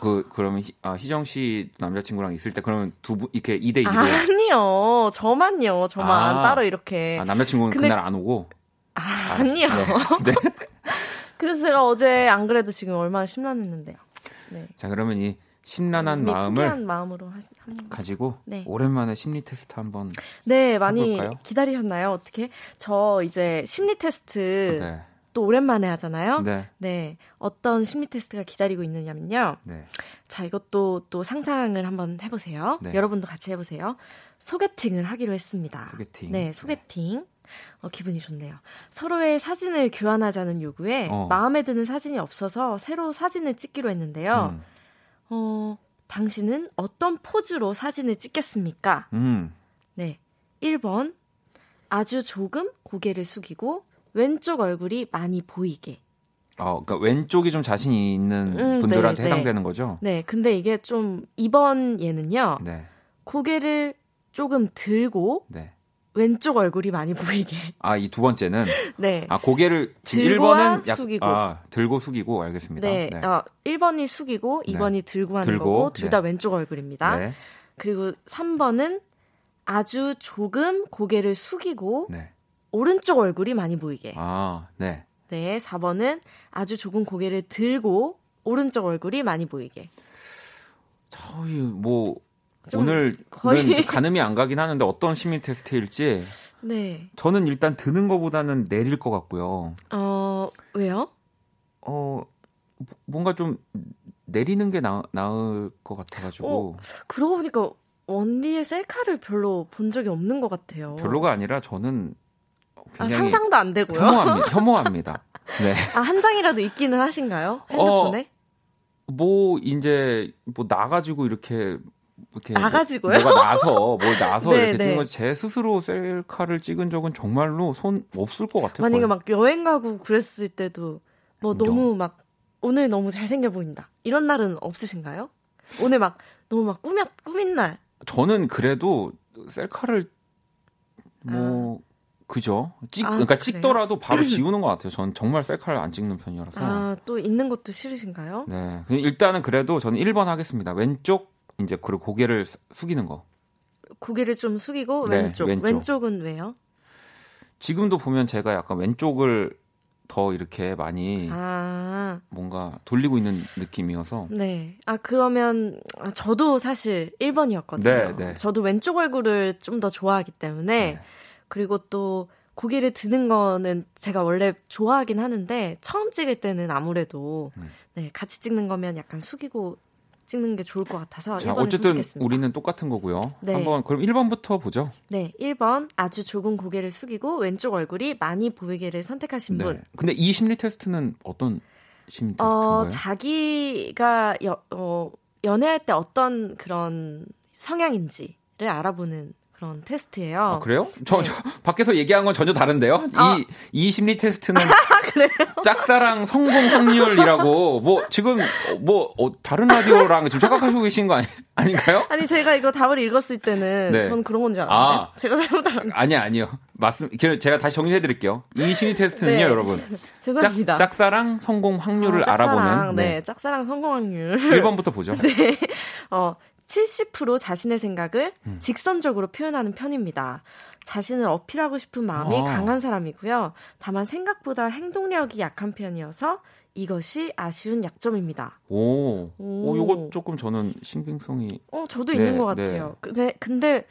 그 그러면 희, 아, 희정 씨 남자친구랑 있을 때 그러면 두 분 이렇게 2대 2로 아니요. 저만요. 저만 아, 따로 이렇게. 아, 남자친구는 근데, 그날 안 오고. 아, 아니요. 네. 네. 그래서 제가 어제 안 그래도 지금 얼마나 심란했는데요. 네. 자, 그러면 이 심란한 마음을 마음으로 하시, 가지고 네. 오랜만에 심리 테스트 한번 네 많이 해볼까요? 기다리셨나요? 어떻게 저 이제 심리 테스트 네. 또 오랜만에 하잖아요. 네. 네. 어떤 심리 테스트가 기다리고 있느냐면요. 네. 자, 이것도 또 상상을 한번 해보세요. 네. 여러분도 같이 해보세요. 소개팅을 하기로 했습니다. 소개팅. 네, 소개팅. 어, 기분이 좋네요. 서로의 사진을 교환하자는 요구에 어. 마음에 드는 사진이 없어서 새로 사진을 찍기로 했는데요. 음. 어, 당신은 어떤 포즈로 사진을 찍겠습니까? 음. 네. 1번. 아주 조금 고개를 숙이고 왼쪽 얼굴이 많이 보이게. 어, 그러니까 왼쪽이 좀 자신이 있는 음, 분들한테 네, 네. 해당되는 네. 거죠? 네. 근데 이게 좀 이번 예는요. 네. 고개를 조금 들고 네. 왼쪽 얼굴이 많이 보이게. 아, 이 두 번째는 네. 아, 고개를 지금 1번은 약, 숙이고. 아, 들고 숙이고 알겠습니다. 네. 네. 어, 1번이 숙이고 2번이 네. 들고 하는 들고, 거고 둘다 네. 왼쪽 얼굴입니다. 네. 그리고 3번은 아주 조금 고개를 숙이고 네. 오른쪽 얼굴이 많이 보이게. 아, 네. 네, 4번은 아주 조금 고개를 들고 오른쪽 얼굴이 많이 보이게. 저희 뭐 오늘 거의 가늠이 안 가긴 하는데 어떤 심리 테스트일지 네. 저는 일단 드는 것보다는 내릴 것 같고요. 어, 왜요? 어, 뭔가 좀 내리는 게 나, 나을 것 같아가지고. 어, 그러고 보니까 원디의 셀카를 별로 본 적이 없는 것 같아요. 별로가 아니라 저는 아, 상상도 안 되고요. 혐오합니다. 혐오합니다. 네. 아, 한 장이라도 있기는 하신가요? 핸드폰에? 어, 뭐 이제 뭐 나가지고 이렇게 이렇게 나가지고요? 뭐, 내가 나서 뭐 나서 네, 이렇게 찍은 네. 거제 스스로 셀카를 찍은 적은 정말로 손 없을 것 같아요. 만약에 거의. 막 여행 가고 그랬을 때도 뭐 너무 막 오늘 너무 잘생겨 보인다 이런 날은 없으신가요? 오늘 막 너무 막 꾸몄 꾸민 날. 저는 그래도 셀카를 뭐 아. 그죠. 찍, 아, 그러니까 그래요? 찍더라도 바로 지우는 것 같아요. 전 정말 셀카를 안 찍는 편이라서. 아, 또 있는 것도 싫으신가요? 네. 일단은 그래도 저는 1번 하겠습니다. 왼쪽, 이제 그리고 고개를 숙이는 거. 고개를 좀 숙이고 네, 왼쪽. 왼쪽. 왼쪽은 왜요? 지금도 보면 제가 약간 왼쪽을 더 이렇게 많이 아. 뭔가 돌리고 있는 느낌이어서. 네. 아, 그러면 아, 저도 사실 1번이었거든요. 네, 네. 저도 왼쪽 얼굴을 좀 더 좋아하기 때문에 네. 그리고 또 고개를 드는 거는 제가 원래 좋아하긴 하는데 처음 찍을 때는 아무래도 음. 네, 같이 찍는 거면 약간 숙이고 찍는 게 좋을 것 같아서 자, 1번 어쨌든 선택했습니다. 우리는 똑같은 거고요. 네. 한번 그럼 1번부터 보죠. 네, 1번 아주 조금 고개를 숙이고 왼쪽 얼굴이 많이 보이게를 선택하신 네. 분. 근데 이 심리 테스트는 어떤 심리 테스트인가요? 어, 자기가 여, 어, 연애할 때 어떤 그런 성향인지를 알아보는 그런 테스트예요. 아, 그래요? 저, 네. 저, 밖에서 얘기한 건 전혀 다른데요? 어. 이, 이 심리 테스트는 짝사랑 성공 확률이라고 뭐 지금 뭐 어, 다른 라디오랑 지금 착각하시고 계신 거 아니, 아닌가요? 아니 제가 이거 답을 읽었을 때는 네. 전 그런 건 줄 알았는데 아, 제가 잘못한 아니 아니요. 맞습 제가 다시 정리해 드릴게요. 이 심리 테스트는요, 네. 여러분. 죄송합니다. 짝, 짝사랑 성공 확률을 아, 짝사랑, 알아보는 네. 네. 짝사랑 성공 확률. 1번부터 보죠. 네. 어, 70% 자신의 생각을 음. 직선적으로 표현하는 편입니다. 자신을 어필하고 싶은 마음이 아. 강한 사람이고요. 다만 생각보다 행동력이 약한 편이어서 이것이 아쉬운 약점입니다. 오, 오, 요거 조금 저는 신빙성이. 어, 저도 네, 있는 것 네. 같아요. 네. 근데, 근데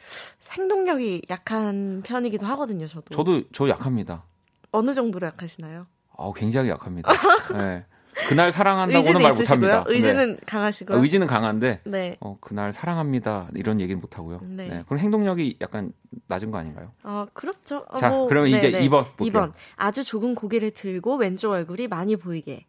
행동력이 약한 편이기도 하거든요, 저도. 저도, 저 약합니다. 어느 정도로 약하시나요? 아, 굉장히 약합니다. 네. 그날 사랑한다고는 말 못합니다. 의지는 네. 강하시고요. 어, 의지는 강한데 네. 어, 그날 사랑합니다 이런 얘기는 못하고요. 네. 네. 그럼 행동력이 약간 낮은 거 아닌가요? 어, 그렇죠. 어, 자, 뭐, 그러면 이제 네네. 2번 볼게요. 2번 아주 조금 고개를 들고 왼쪽 얼굴이 많이 보이게.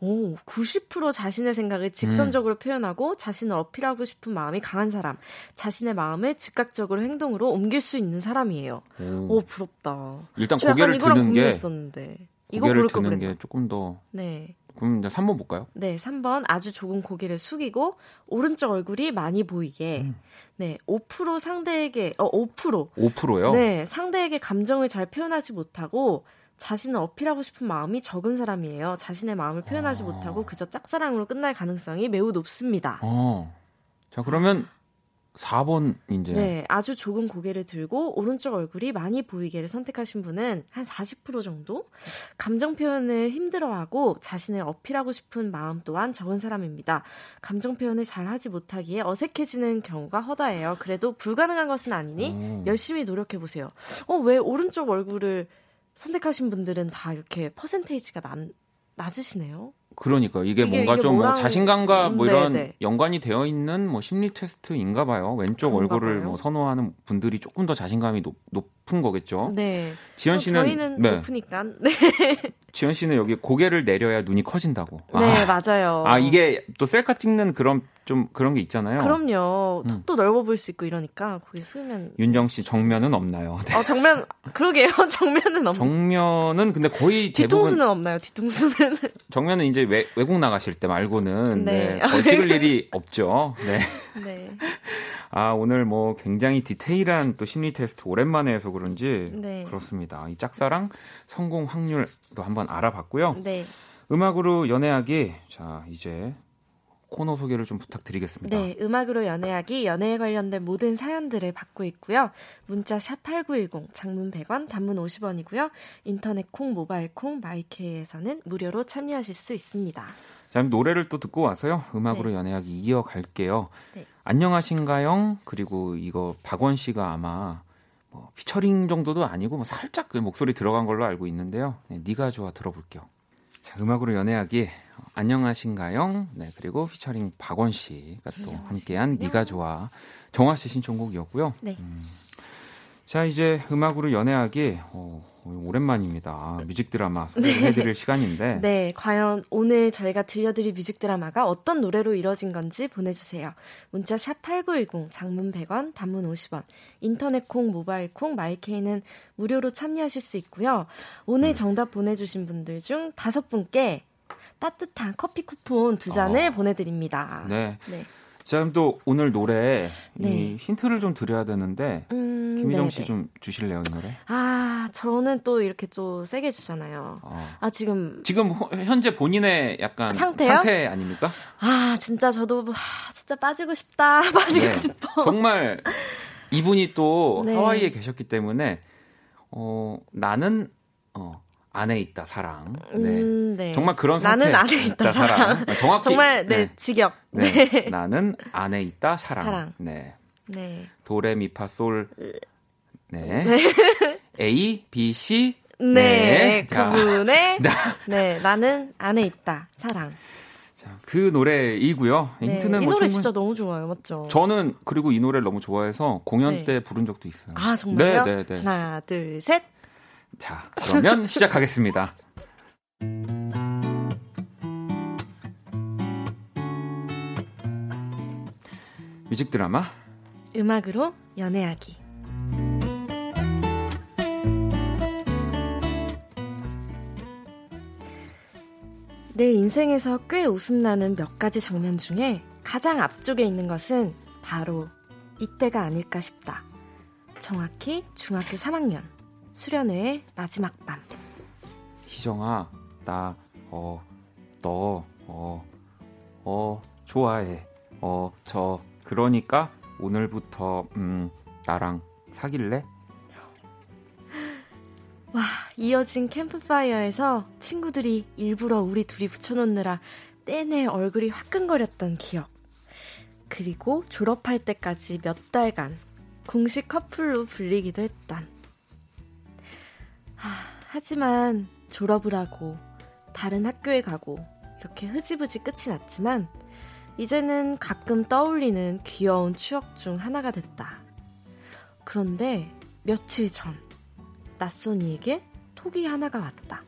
오, 90% 자신의 생각을 직선적으로 음. 표현하고 자신을 어필하고 싶은 마음이 강한 사람. 자신의 마음을 즉각적으로 행동으로 옮길 수 있는 사람이에요. 오, 오 부럽다. 일단 고개를 드는 게 고개를 이거 드는 게 조금 더 네. 그럼 이제 3번 볼까요? 네, 3번 아주 조금 고개를 숙이고 오른쪽 얼굴이 많이 보이게. 음. 네, 5% 상대에게 어 5%. 5%요? 네, 상대에게 감정을 잘 표현하지 못하고 자신을 어필하고 싶은 마음이 적은 사람이에요. 자신의 마음을 표현하지 아. 못하고 그저 짝사랑으로 끝날 가능성이 매우 높습니다. 어. 자, 그러면 4번 이제 네, 아주 조금 고개를 들고 오른쪽 얼굴이 많이 보이게를 선택하신 분은 한 40% 정도 감정 표현을 힘들어하고 자신을 어필하고 싶은 마음 또한 적은 사람입니다. 감정 표현을 잘 하지 못하기에 어색해지는 경우가 허다해요. 그래도 불가능한 것은 아니니 오. 열심히 노력해 보세요. 어, 왜 오른쪽 얼굴을 선택하신 분들은 다 이렇게 퍼센테이지가 낮, 낮으시네요? 그러니까 이게, 이게 뭔가 좀 뭐 자신감과 뭐 이런 네네. 연관이 되어 있는 뭐 심리 테스트인가 봐요. 왼쪽 얼굴을 봐요. 뭐 선호하는 분들이 조금 더 자신감이 높, 높은 거겠죠. 네. 지현 씨는 저희는 네. 높으니까. 네. 지현 씨는 여기 고개를 내려야 눈이 커진다고. 네, 아, 맞아요. 아, 이게 또 셀카 찍는 그런 좀 그런 게 있잖아요. 그럼요. 턱도 음. 넓어 보일 수 있고 이러니까 거기 숙이면 윤정 씨 정면은 없나요? 네. 어, 정면 그러게요. 정면은 없 정면은 근데 거의 뒤통수는 없나요? 뒤통수는 정면은 이제 외, 외국 나가실 때 말고는 네. 네. 거의 찍을 일이 없죠. 네. 네. 아, 오늘 뭐 굉장히 디테일한 또 심리 테스트 오랜만에 해서 그런지 네. 그렇습니다. 이 짝사랑 성공 확률도 한번 알아봤고요. 네. 음악으로 연애하기. 자, 이제 코너 소개를 좀 부탁드리겠습니다. 네, 음악으로 연애하기, 연애에 관련된 모든 사연들을 받고 있고요. 문자 샵 8910, 장문 100원, 단문 50원이고요. 인터넷 콩, 모바일 콩, 마이케이에서는 무료로 참여하실 수 있습니다. 자, 노래를 또 듣고 와서요. 음악으로 네. 연애하기 이어갈게요. 네. 안녕하신가요? 그리고 이거 박원 씨가 아마 뭐 피처링 정도도 아니고 뭐 살짝 그 목소리 들어간 걸로 알고 있는데요. 네, 네가 좋아 들어볼게요. 자, 음악으로 연애하기 안녕하신가요? 네, 그리고 피처링 박원 씨가 또 함께한 네가 좋아 정화 씨 신청곡이었고요. 네. 음. 자, 이제 음악으로 연애하기 어, 오랜만입니다. 뮤직 드라마 소개해드릴 네. 시간인데. 네, 과연 오늘 저희가 들려드릴 뮤직 드라마가 어떤 노래로 이뤄진 건지 보내주세요. 문자 샵 #8910 장문 100원, 단문 50원, 인터넷 콩, 모바일 콩, 마이케이는 무료로 참여하실 수 있고요. 오늘 네. 정답 보내주신 분들 중 다섯 분께 따뜻한 커피 쿠폰 두 잔을 어. 보내드립니다. 네. 네. 자, 그럼 또 오늘 노래 네. 이 힌트를 좀 드려야 되는데 음, 김희정 씨 좀 주실래요, 이 노래? 아, 저는 또 이렇게 또 세게 주잖아요. 어. 아, 지금 지금 현재 본인의 약간 상태요? 상태 아닙니까? 아, 진짜 저도 아, 진짜 빠지고 싶다. 빠지고 네. 싶어. 정말 이분이 또 네. 하와이에 계셨기 때문에 어, 나는 어 안에 있다 사랑. 네. 음, 네. 정말 그런 상태. 나는 안에 있다, 있다 사랑. 사랑. 아, 정확히 정말 네, 네. 직역. 네. 네. 나는 안에 있다 사랑. 사랑. 네. 네. 도레미파솔. 네. 네. A B C 네. 네. 그분의 네, 나는 안에 있다 사랑. 자, 그 노래이고요. 네, 힌트는 이뭐 노래 충분... 진짜 너무 좋아요, 맞죠? 저는 그리고 이 노래를 너무 좋아해서 공연 네. 때 부른 적도 있어요. 아 정말요? 네, 네, 네. 하나, 둘, 셋. 자, 그러면 시작하겠습니다. 뮤직 드라마 음악으로 연애하기 내 인생에서 꽤 웃음나는 몇 가지 장면 중에 가장 앞쪽에 있는 것은 바로 이때가 아닐까 싶다. 정확히 중학교 3학년. 수련회의 마지막 밤. 희정아, 나, 어, 너, 어, 어, 좋아해. 어, 저, 그러니까 오늘부터, 음, 나랑 사귈래? 와, 이어진 캠프파이어에서 친구들이 일부러 우리 둘이 붙여놓느라 내내 얼굴이 화끈거렸던 기억. 그리고 졸업할 때까지 몇 달간 공식 커플로 불리기도 했던 하지만 졸업을 하고 다른 학교에 가고 이렇게 흐지부지 끝이 났지만 이제는 가끔 떠올리는 귀여운 추억 중 하나가 됐다. 그런데 며칠 전 낯선 이에게 톡이 하나가 왔다.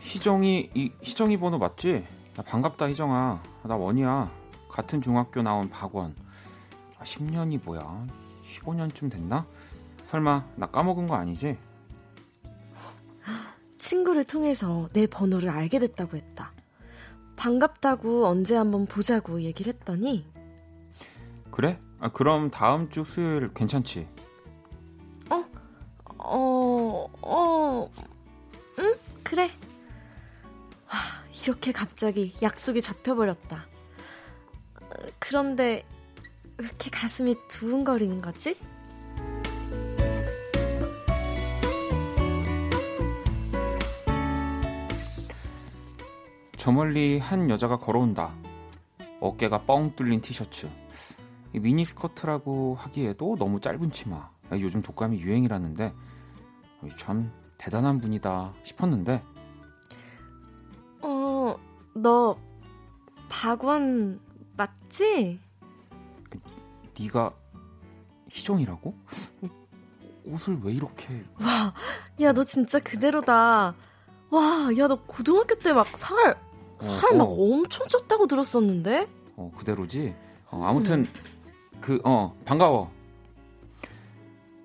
희정이 이 희정이 번호 맞지? 나 반갑다 희정아. 나 원이야. 같은 중학교 나온 박원. 아, 10년이 뭐야? 15년쯤 됐나? 설마 나 까먹은 거 아니지? 친구를 통해서 내 번호를 알게 됐다고 했다. 반갑다고 언제 한번 보자고 얘기를 했더니 그래? 아, 그럼 다음 주 수요일 괜찮지? 어, 어, 어, 응? 그래. 와, 이렇게 갑자기 약속이 잡혀버렸다. 그런데 왜 이렇게 가슴이 두근거리는 거지? 저 멀리 한 여자가 걸어온다. 어깨가 뻥 뚫린 티셔츠. 미니스커트라고 하기에도 너무 짧은 치마. 요즘 독감이 유행이라는데 참 대단한 분이다 싶었는데. 어, 너 박원 맞지? 네가 희정이라고? 옷을 왜 이렇게? 와, 야 너 진짜 그대로다. 와, 야 너 고등학교 때 막 살 살막 어, 어. 엄청 쪘다고 들었었는데? 어, 그대로지. 어, 아무튼 음. 그 어, 반가워.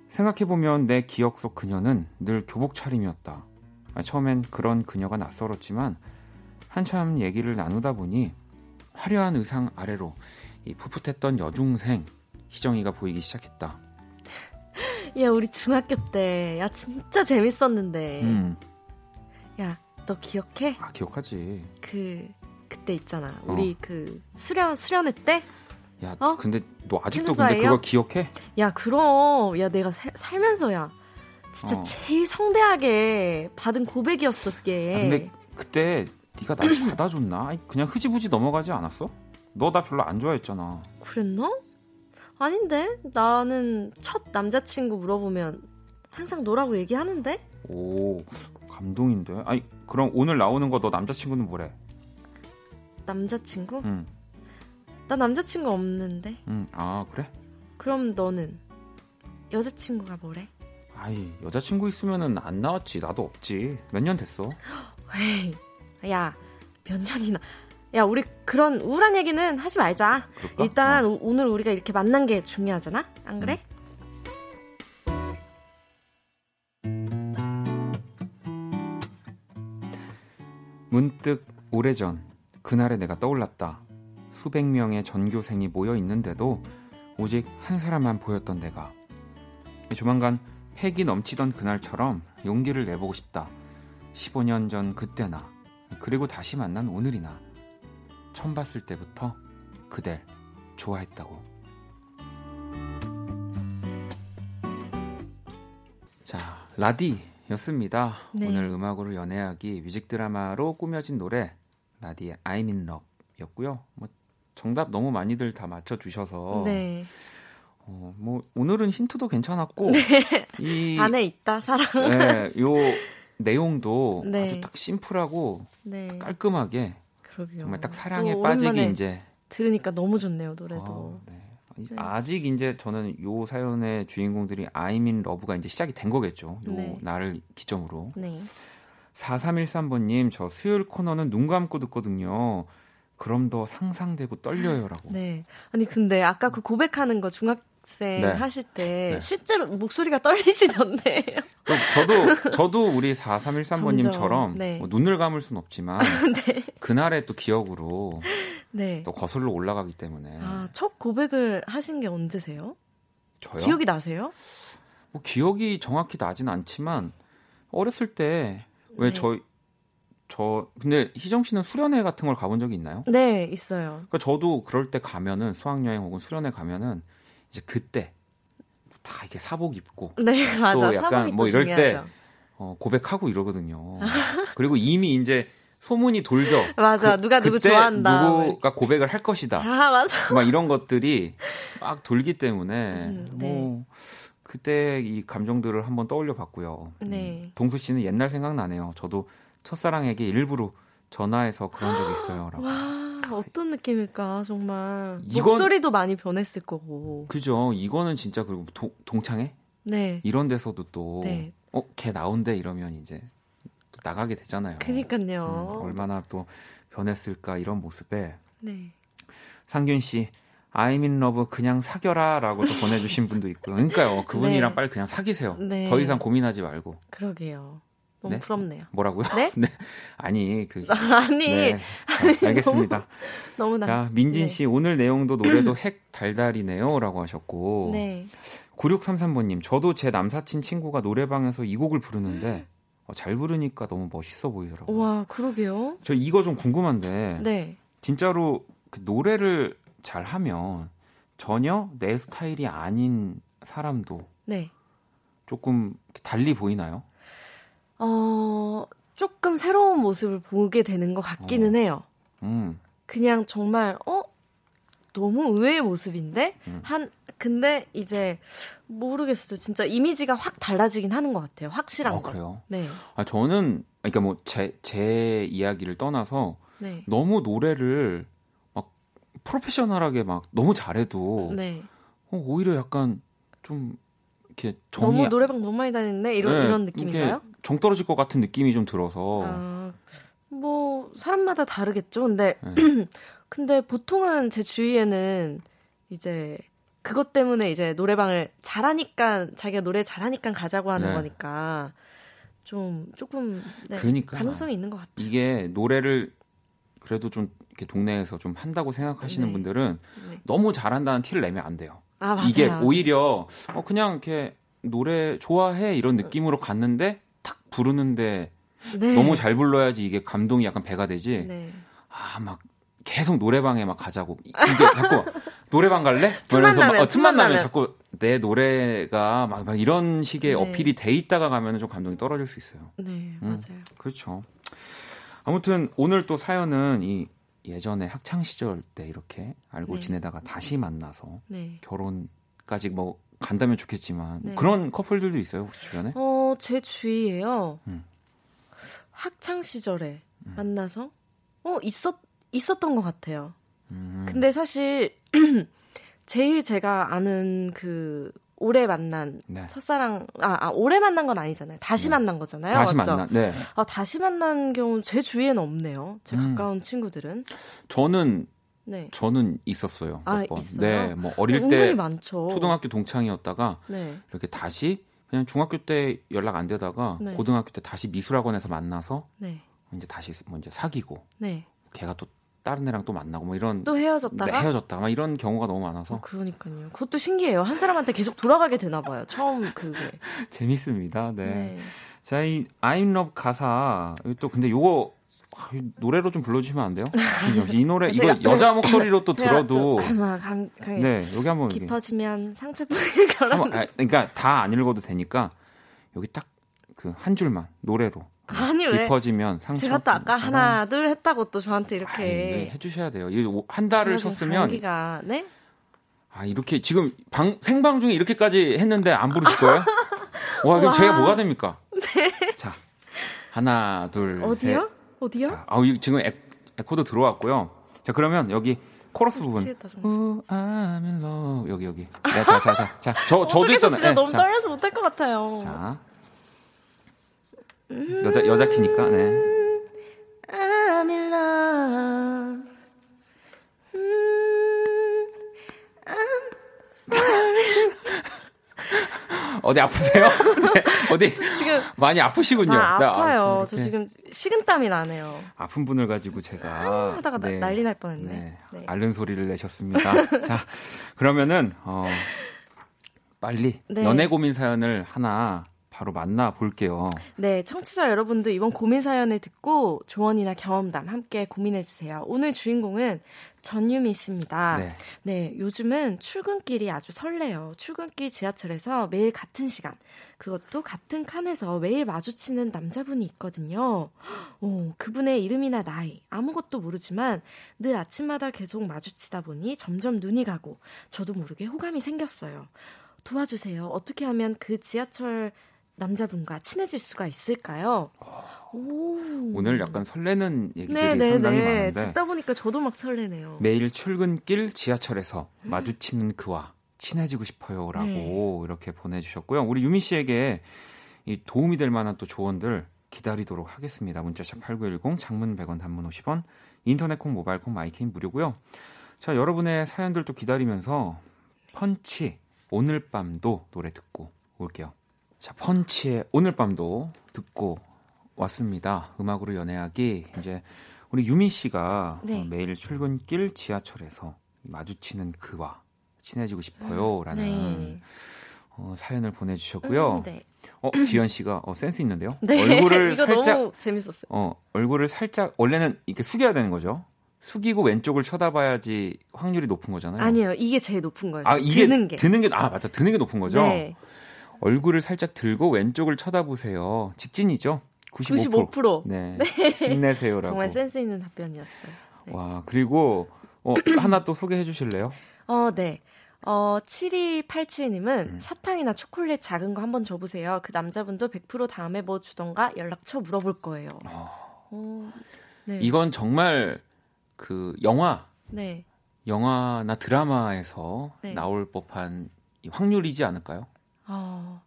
생각해 보면 내 기억 속 그녀는 늘 교복 차림이었다. 아, 처음엔 그런 그녀가 낯설었지만 한참 얘기를 나누다 보니 화려한 의상 아래로 이 풋풋했던 여중생 희정이가 보이기 시작했다. 야, 우리 중학교 때, 야, 진짜 재밌었는데. 음. 야, 너 기억해? 아 기억하지. 그 그때 있잖아. 우리 어. 그 수련 수련회 때. 야, 어? 근데 너 아직도 근데 그거 기억해? 야, 그럼 야 내가 사, 살면서야 진짜 어. 제일 성대하게 받은 고백이었었게. 아, 근데 그때 네가 날 받아줬나? 그냥 흐지부지 넘어가지 않았어? 너 나 별로 안 좋아했잖아. 그랬나? 아닌데 나는 첫 남자친구 물어보면 항상 너라고 얘기하는데. 오 감동인데. 아니 그럼 오늘 나오는 거 너 남자친구는 뭐래? 남자친구? 응. 나 남자친구 없는데. 응. 아 그래? 그럼 너는 여자친구가 뭐래? 아이 여자친구 있으면은 안 나왔지. 나도 없지. 몇 년 됐어? 왜? 야, 몇 년이나. 야, 우리 그런 우울한 얘기는 하지 말자. 그럴까? 일단 어. 오늘 우리가 이렇게 만난 게 중요하잖아? 안 그래? 응. 문득 오래전 그날의 내가 떠올랐다. 수백 명의 전교생이 모여 있는데도 오직 한 사람만 보였던 내가. 조만간 패기 넘치던 그날처럼 용기를 내보고 싶다. 15년 전 그때나, 그리고 다시 만난 오늘이나. 처음 봤을 때부터 그댈 좋아했다고. 자, 라디 였습니다. 네. 오늘 음악으로 연애하기 뮤직 드라마로 꾸며진 노래 라디의 I'm in Love였고요. 뭐 정답 너무 많이들 다 맞춰 주셔서 네. 어, 뭐 오늘은 힌트도 괜찮았고 네. 이 안에 있다 사랑. 네, 요 내용도 네. 아주 딱 심플하고 네. 깔끔하게 그러게요. 정말 딱 사랑에 빠지기 이제 들으니까 너무 좋네요 노래도. 아, 네. 네. 아직 이제 저는 요 사연의 주인공들이 I'm in Love가 이제 시작이 된 거겠죠. 요 네. 나를 기점으로. 네. 4313번님, 저 수요일 코너는 눈 감고 듣거든요. 그럼 더 상상되고 떨려요라고. 네. 아니 근데 아까 그 고백하는 거 중학 생 네. 하실 때 네. 실제로 목소리가 떨리시던데. 저도 저도 우리 4313번님처럼 네. 뭐 눈을 감을 순 없지만 네. 그날의 또 기억으로 네. 또 거슬러 올라가기 때문에. 아, 첫 고백을 하신 게 언제세요? 저요? 기억이 나세요? 뭐 기억이 정확히 나진 않지만 어렸을 때 왜 저희 네. 저 근데 희정 씨는 수련회 같은 걸 가본 적이 있나요? 네, 있어요. 그러니까 저도 그럴 때 가면은 수학 여행 혹은 수련회 가면은 이제 그때 다 이렇게 사복 입고 네, 맞아. 또 약간 뭐 이럴 중요하죠. 때 어, 고백하고 이러거든요. 그리고 이미 이제 소문이 돌죠. 맞아. 그, 누가 누구 좋아한다. 누구가 고백을 할 것이다. 아, 맞아. 막 이런 것들이 막 돌기 때문에 음, 네. 뭐 그때 이 감정들을 한번 떠올려 봤고요. 네. 음, 동수 씨는 옛날 생각나네요. 저도 첫사랑에게 일부러 전화해서 그런 적이 있어요라고. 와, 어떤 느낌일까, 정말. 이건, 목소리도 많이 변했을 거고. 그죠. 이거는 진짜 그리고 도, 동창회? 네. 이런 데서도 또, 네. 어, 걔 나온대 이러면 이제 나가게 되잖아요. 그니까요. 음, 얼마나 또 변했을까 이런 모습에. 네. 상균 씨, I'm in love 그냥 사겨라 라고 또 보내주신 분도 있고요. 그러니까요. 그분이랑 네. 빨리 그냥 사귀세요. 네. 더 이상 고민하지 말고. 그러게요. 너무 네? 부럽네요. 뭐라고요? 네? 네. 아니, 그. 아니. 네. 자, 알겠습니다. 너무, 너무 자, 민진 네. 씨, 오늘 내용도 노래도 핵 달달이네요. 라고 하셨고. 네. 9633번님, 저도 제 남사친 친구가 노래방에서 이 곡을 부르는데, 어, 잘 부르니까 너무 멋있어 보이더라고요. 와, 그러게요. 저 이거 좀 궁금한데. 네. 진짜로 그 노래를 잘 하면 전혀 내 스타일이 아닌 사람도. 네. 조금 달리 보이나요? 어, 조금 새로운 모습을 보게 되는 것 같기는 어. 해요. 음. 그냥 정말, 어? 너무 의외의 모습인데? 음. 한, 근데 이제 모르겠어요. 진짜 이미지가 확 달라지긴 하는 것 같아요. 확실한 아, 거. 그래요? 네. 아, 저는, 그러니까 뭐 제, 제 이야기를 떠나서 네. 너무 노래를 막 프로페셔널하게 막 너무 잘해도 네. 어, 오히려 약간 좀 이렇게 정이 너무 노래방 너무 많이 다녔네 이런 네, 이런 느낌인가요? 정 떨어질 것 같은 느낌이 좀 들어서. 아, 뭐 사람마다 다르겠죠. 근데 네. 근데 보통은 제 주위에는 이제 그것 때문에 이제 노래방을 잘하니까 자기가 노래 잘하니까 가자고 하는 네. 거니까 좀 조금 네, 그러니까 가능성이 있는 것 같아요. 이게 노래를 그래도 좀 이렇게 동네에서 좀 한다고 생각하시는 네. 분들은 네. 너무 잘한다는 티를 내면 안 돼요. 아, 이게 오히려 어, 그냥 이렇게 노래 좋아해 이런 느낌으로 갔는데 탁 부르는데 네. 너무 잘 불러야지 이게 감동이 약간 배가 되지. 네. 아 막 계속 노래방에 막 가자고 이게 자꾸 노래방 갈래? 틈만 나면, 어, 틈만 나면 자꾸 내 노래가 막, 막 이런 식의 네. 어필이 돼 있다가 가면 좀 감동이 떨어질 수 있어요. 네, 음, 맞아요. 그렇죠. 아무튼 오늘 또 사연은 이 예전에 학창 시절 때 이렇게 알고 네. 지내다가 다시 만나서 네. 결혼까지 뭐 간다면 좋겠지만 네. 그런 커플들도 있어요 혹시 주변에? 어, 제 주위에요. 음. 학창 시절에 음. 만나서 어 있었 있었던 것 같아요. 음. 근데 사실 제일 제가 아는 그 오래 만난 네. 첫사랑 아, 아 오래 만난 건 아니잖아요. 다시 네. 만난 거잖아요. 다시 맞죠? 만난. 네. 아 다시 만난 경우 제 주위에는 없네요. 제 음. 가까운 친구들은. 저는 네. 저는 있었어요. 아, 있어요? 네, 뭐 어릴 때 많죠. 초등학교 동창이었다가 네. 이렇게 다시 그냥 중학교 때 연락 안 되다가 네. 고등학교 때 다시 미술학원에서 만나서 네. 이제 다시 뭐 이제 사귀고 네. 걔가 또 다른 애랑 또 만나고 뭐 이런 또 헤어졌다가 네, 헤어졌다가 막 이런 경우가 너무 많아서 어, 그러니까요. 그것도 신기해요. 한 사람한테 계속 돌아가게 되나 봐요. 처음 그게 재밌습니다. 네. 네. 자, 이 I'm Love 가사 또 근데 요거 아, 노래로 좀 불러주시면 안 돼요? 이 노래 이거 여자 목소리로 또 들어도 강, 강, 네 여기 한번 깊어지면 상처뿐일 거라. 아, 그러니까 다 안 읽어도 되니까 여기 딱 그 한 줄만 노래로 아니 왜? 깊어지면 상처. 제가 또 아까 하나 둘 했다고 또 저한테 이렇게 아이, 네, 해주셔야 돼요. 한 달을 썼으면. 기가 네? 아 이렇게 지금 방 생방 중에 이렇게까지 했는데 안 부르실 거예요? 와 그럼 제가 뭐가 됩니까? 네. 자 하나 둘 어디요? 셋. 어디요? 자, 아 지금 에, 에코도 들어왔고요. 자 그러면 여기 코러스 부분. Oh, I'm in love. 여기 여기. 네, 자, 자, 자, 자, 저 저도 있잖아요. 진짜 네, 너무 떨려서 못할 것 같아요. 자, 여자 여자 키니까 네. In love. 어디 아프세요? 네, 어디 지금 많이 아프시군요. 아, 네, 아파요. 아, 저 지금 식은땀이 나네요. 아픈 분을 가지고 제가 아, 하다가 네, 난리 날 뻔했네. 네, 네. 앓는 소리를 내셨습니다. 자, 그러면은 어, 빨리 네. 연애 고민 사연을 하나 바로 만나 볼게요. 네, 청취자 여러분도 이번 고민 사연을 듣고 조언이나 경험담 함께 고민해 주세요. 오늘 주인공은 전유미 씨입니다. 네. 네, 요즘은 출근길이 아주 설레요. 출근길 지하철에서 매일 같은 시간, 그것도 같은 칸에서 매일 마주치는 남자분이 있거든요. 오, 그분의 이름이나 나이, 아무것도 모르지만 늘 아침마다 계속 마주치다 보니 점점 눈이 가고 저도 모르게 호감이 생겼어요. 도와주세요. 어떻게 하면 그 지하철 남자분과 친해질 수가 있을까요? 오. 오늘 약간 설레는 얘기들이 네네네. 상당히 많은데 듣다 보니까 저도 막 설레네요. 매일 출근길 지하철에서 음. 마주치는 그와 친해지고 싶어요라고 네. 이렇게 보내주셨고요. 우리 유미 씨에게 이 도움이 될 만한 또 조언들 기다리도록 하겠습니다. 문자샵 8910 장문 100원 단문 50원 인터넷 콩 모바일 콩 마이케이는 무료고요. 자, 여러분의 사연들도 기다리면서 펀치 오늘 밤도 노래 듣고 올게요. 자, 펀치의 오늘 밤도 듣고 왔습니다. 음악으로 연애하기 이제 우리 유미 씨가 네. 어, 매일 출근길 지하철에서 마주치는 그와 친해지고 싶어요라는 네. 어, 사연을 보내주셨고요. 음, 네. 어 지연 씨가 어, 센스 있는데요. 네. 얼굴을 살짝 재밌었어요. 어 얼굴을 살짝 원래는 이렇게 숙여야 되는 거죠. 숙이고 왼쪽을 쳐다봐야지 확률이 높은 거잖아요. 아니에요. 이게 제일 높은 거예요. 아 이게 드는 게 드는 게아 맞다 드는 게 높은 거죠. 네. 얼굴을 살짝 들고 왼쪽을 쳐다보세요. 직진이죠. 95%. 95%. 네. 네. 힘내세요라고. 정말 센스 있는 답변이었어요. 네. 와 그리고 어, 하나 또 소개해 주실래요? 어 네. 어, 7287님은 음. 사탕이나 초콜릿 작은 거 한번 줘보세요. 그 남자분도 100% 다음에 뭐 주던가 연락처 물어볼 거예요. 어. 어, 네. 이건 정말 그 영화, 네. 영화나 드라마에서 네. 나올 법한 확률이지 않을까요? 어,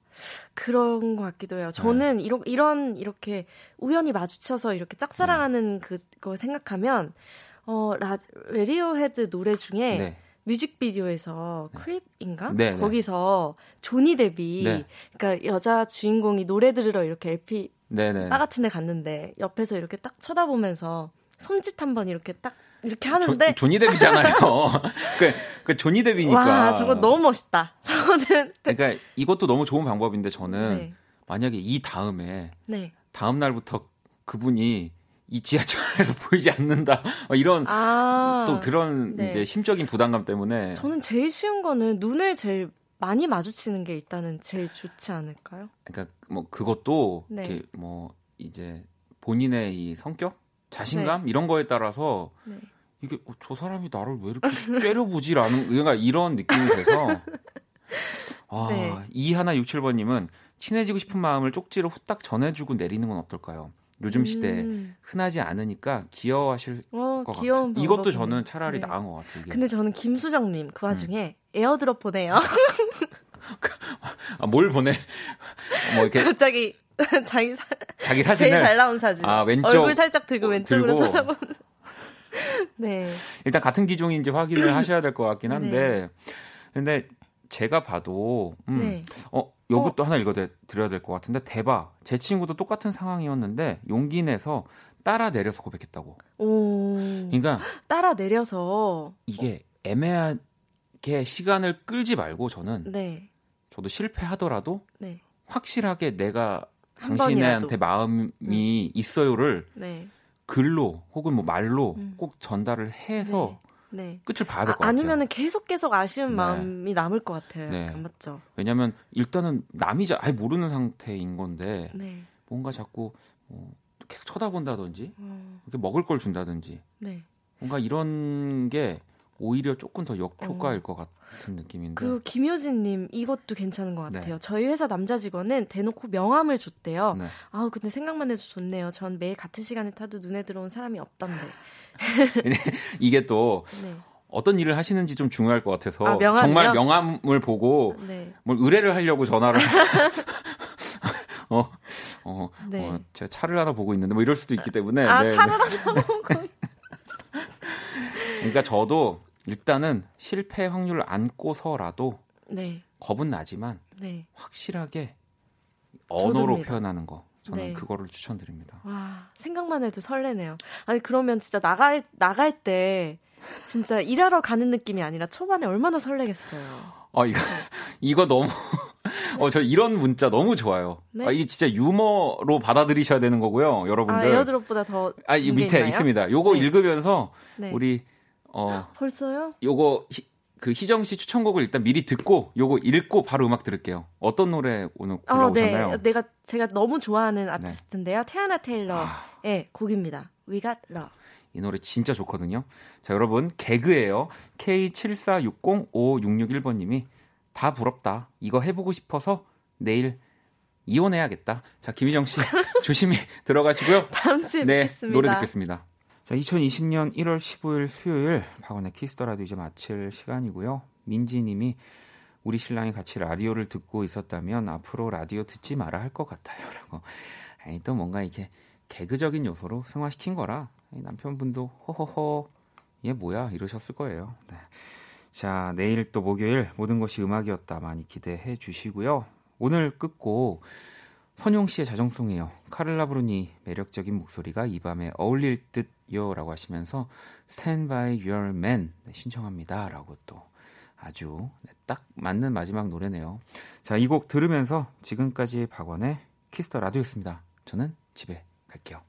그런 것 같기도 해요. 저는 네. 이런, 이런, 이렇게 우연히 마주쳐서 이렇게 짝사랑하는 음. 그거 생각하면, 어, 라, 레디오 헤드 노래 중에 네. 뮤직비디오에서 네. Creep인가? 네, 네, 거기서 조니 뎁이 네. 그러니까 여자 주인공이 노래 들으러 이렇게 LP 네, 바 같은 데 갔는데 옆에서 이렇게 딱 쳐다보면서 손짓 한 번 이렇게 딱 이렇게 하는데 조, 니 데비잖아요. 그, 그 조니 데비니까. 와, 저거 너무 멋있다. 저는 그러니까 이것도 너무 좋은 방법인데 저는 만약에 이 다음에 다음 날부터 그분이 이 지하철에서 보이지 않는다 이런 아, 또 그런 네. 이제 심적인 부담감 때문에 저는 제일 쉬운 거는 눈을 제일 많이 마주치는 게 일단은 제일 좋지 않을까요? 그러니까 뭐 그것도 네. 이렇게 뭐 이제 본인의 이 성격, 자신감 네. 이런 거에 따라서 네. 이게 어, 저 사람이 나를 왜 이렇게 째려보지라는 그러니까 이런 느낌이 돼서 아, 네. 이하나 67번님은 친해지고 싶은 마음을 쪽지로 후딱 전해주고 내리는 건 어떨까요? 요즘 시대에 음. 흔하지 않으니까 귀여워하실 어, 것 같아요. 이것도 저는 차라리 네. 나은 것 같아요. 이게. 근데 저는 김수정님 그 와중에 음. 에어드롭 보내요. 아, 뭘 보내? 뭐 이렇게 갑자기 자기 사, 자기 사진을 제일 잘 나온 사진. 아 왼쪽 얼굴 살짝 들고 어, 왼쪽으로 들고. 쳐다보는. 네. 일단 같은 기종인지 확인을 하셔야 될 것 같긴 한데, 네. 근데 제가 봐도 음, 네. 어 요것도 어? 하나 읽어 드려야 될 것 같은데 대박. 제 친구도 똑같은 상황이었는데 용기 내서 따라 내려서 고백했다고. 오. 그러니까 따라 내려서 이게 애매하게 시간을 끌지 말고 저는 네. 저도 실패하더라도 네. 확실하게 내가 당신한테 마음이 음. 있어요를 네. 글로 혹은 뭐 말로 음. 꼭 전달을 해서 네. 네. 끝을 봐야 될것 아, 같아요. 아니면은 계속 계속 아쉬운 네. 마음이 남을 것 같아요. 네. 약간 맞죠? 왜냐하면 일단은 남이 자, 아예 모르는 상태인 건데 네. 뭔가 자꾸 뭐 계속 쳐다본다든지 어. 먹을 걸 준다든지 네. 뭔가 이런 게 오히려 조금 더 역효과일 어. 것 같은 느낌인데. 그리고 김효진님 이것도 괜찮은 것 같아요. 네. 저희 회사 남자 직원은 대놓고 명함을 줬대요. 네. 아우 근데 생각만 해도 좋네요. 전 매일 같은 시간에 타도 눈에 들어온 사람이 없던데. 이게 또 네. 어떤 일을 하시는지 좀 중요할 것 같아서 아, 정말 명함을 보고 네. 뭘 의뢰를 하려고 전화를 어, 어, 네. 어, 제가 차를 하나 보고 있는데 뭐 이럴 수도 있기 때문에 아 네. 차를 하나 보고 그러니까 저도 일단은 실패 확률을 안고서라도 네. 겁은 나지만 네. 확실하게 언어로 표현하는 거 저는 네. 그거를 추천드립니다. 와, 생각만 해도 설레네요. 아니, 그러면 진짜 나갈, 나갈 때 진짜 일하러 가는 느낌이 아니라 초반에 얼마나 설레겠어요. 아, 이거, 이거 너무, 어, 저 이런 문자 너무 좋아요. 네? 아, 이게 진짜 유머로 받아들이셔야 되는 거고요, 여러분들. 아, 에어드롭보다 더. 아, 이 밑에 있나요? 있습니다. 요거 네. 읽으면서, 네. 우리, 어. 벌써요? 요거, 그 희정 씨 추천곡을 일단 미리 듣고 요거 읽고 바로 음악 들을게요. 어떤 노래 오늘 골라오셨나요? 어, 네. 내가 제가 너무 좋아하는 네. 아티스트인데요. 네. 태아나 테일러의 아. 곡입니다. We Got Love. 이 노래 진짜 좋거든요. 자, 여러분, 개그예요. K74605661번 님이 다 부럽다. 이거 해보고 싶어서 내일 이혼해야겠다. 자, 김희정 씨 조심히 들어가시고요. 다음 주에 네, 뵙겠습니다. 노래 듣겠습니다. 자, 2020년 1월 15일 수요일 박원의 키스터라도 이제 마칠 시간이고요. 민지님이 우리 신랑이 같이 라디오를 듣고 있었다면 앞으로 라디오 듣지 마라 할 것 같아요라고 아니 또 뭔가 이렇게 개그적인 요소로 승화시킨 거라 남편분도 호호호 얘 뭐야 이러셨을 거예요. 네. 자 내일 또 목요일 모든 것이 음악이었다 많이 기대해 주시고요. 오늘 끝곡 선용 씨의 자정송이에요. 카를라 브루니 매력적인 목소리가 이 밤에 어울릴 듯요라고 하시면서 Stand by Your Man 네, 신청합니다라고 또 아주 네, 딱 맞는 마지막 노래네요. 자, 이 곡 들으면서 지금까지 박원의 키스터 라디오였습니다. 저는 집에 갈게요.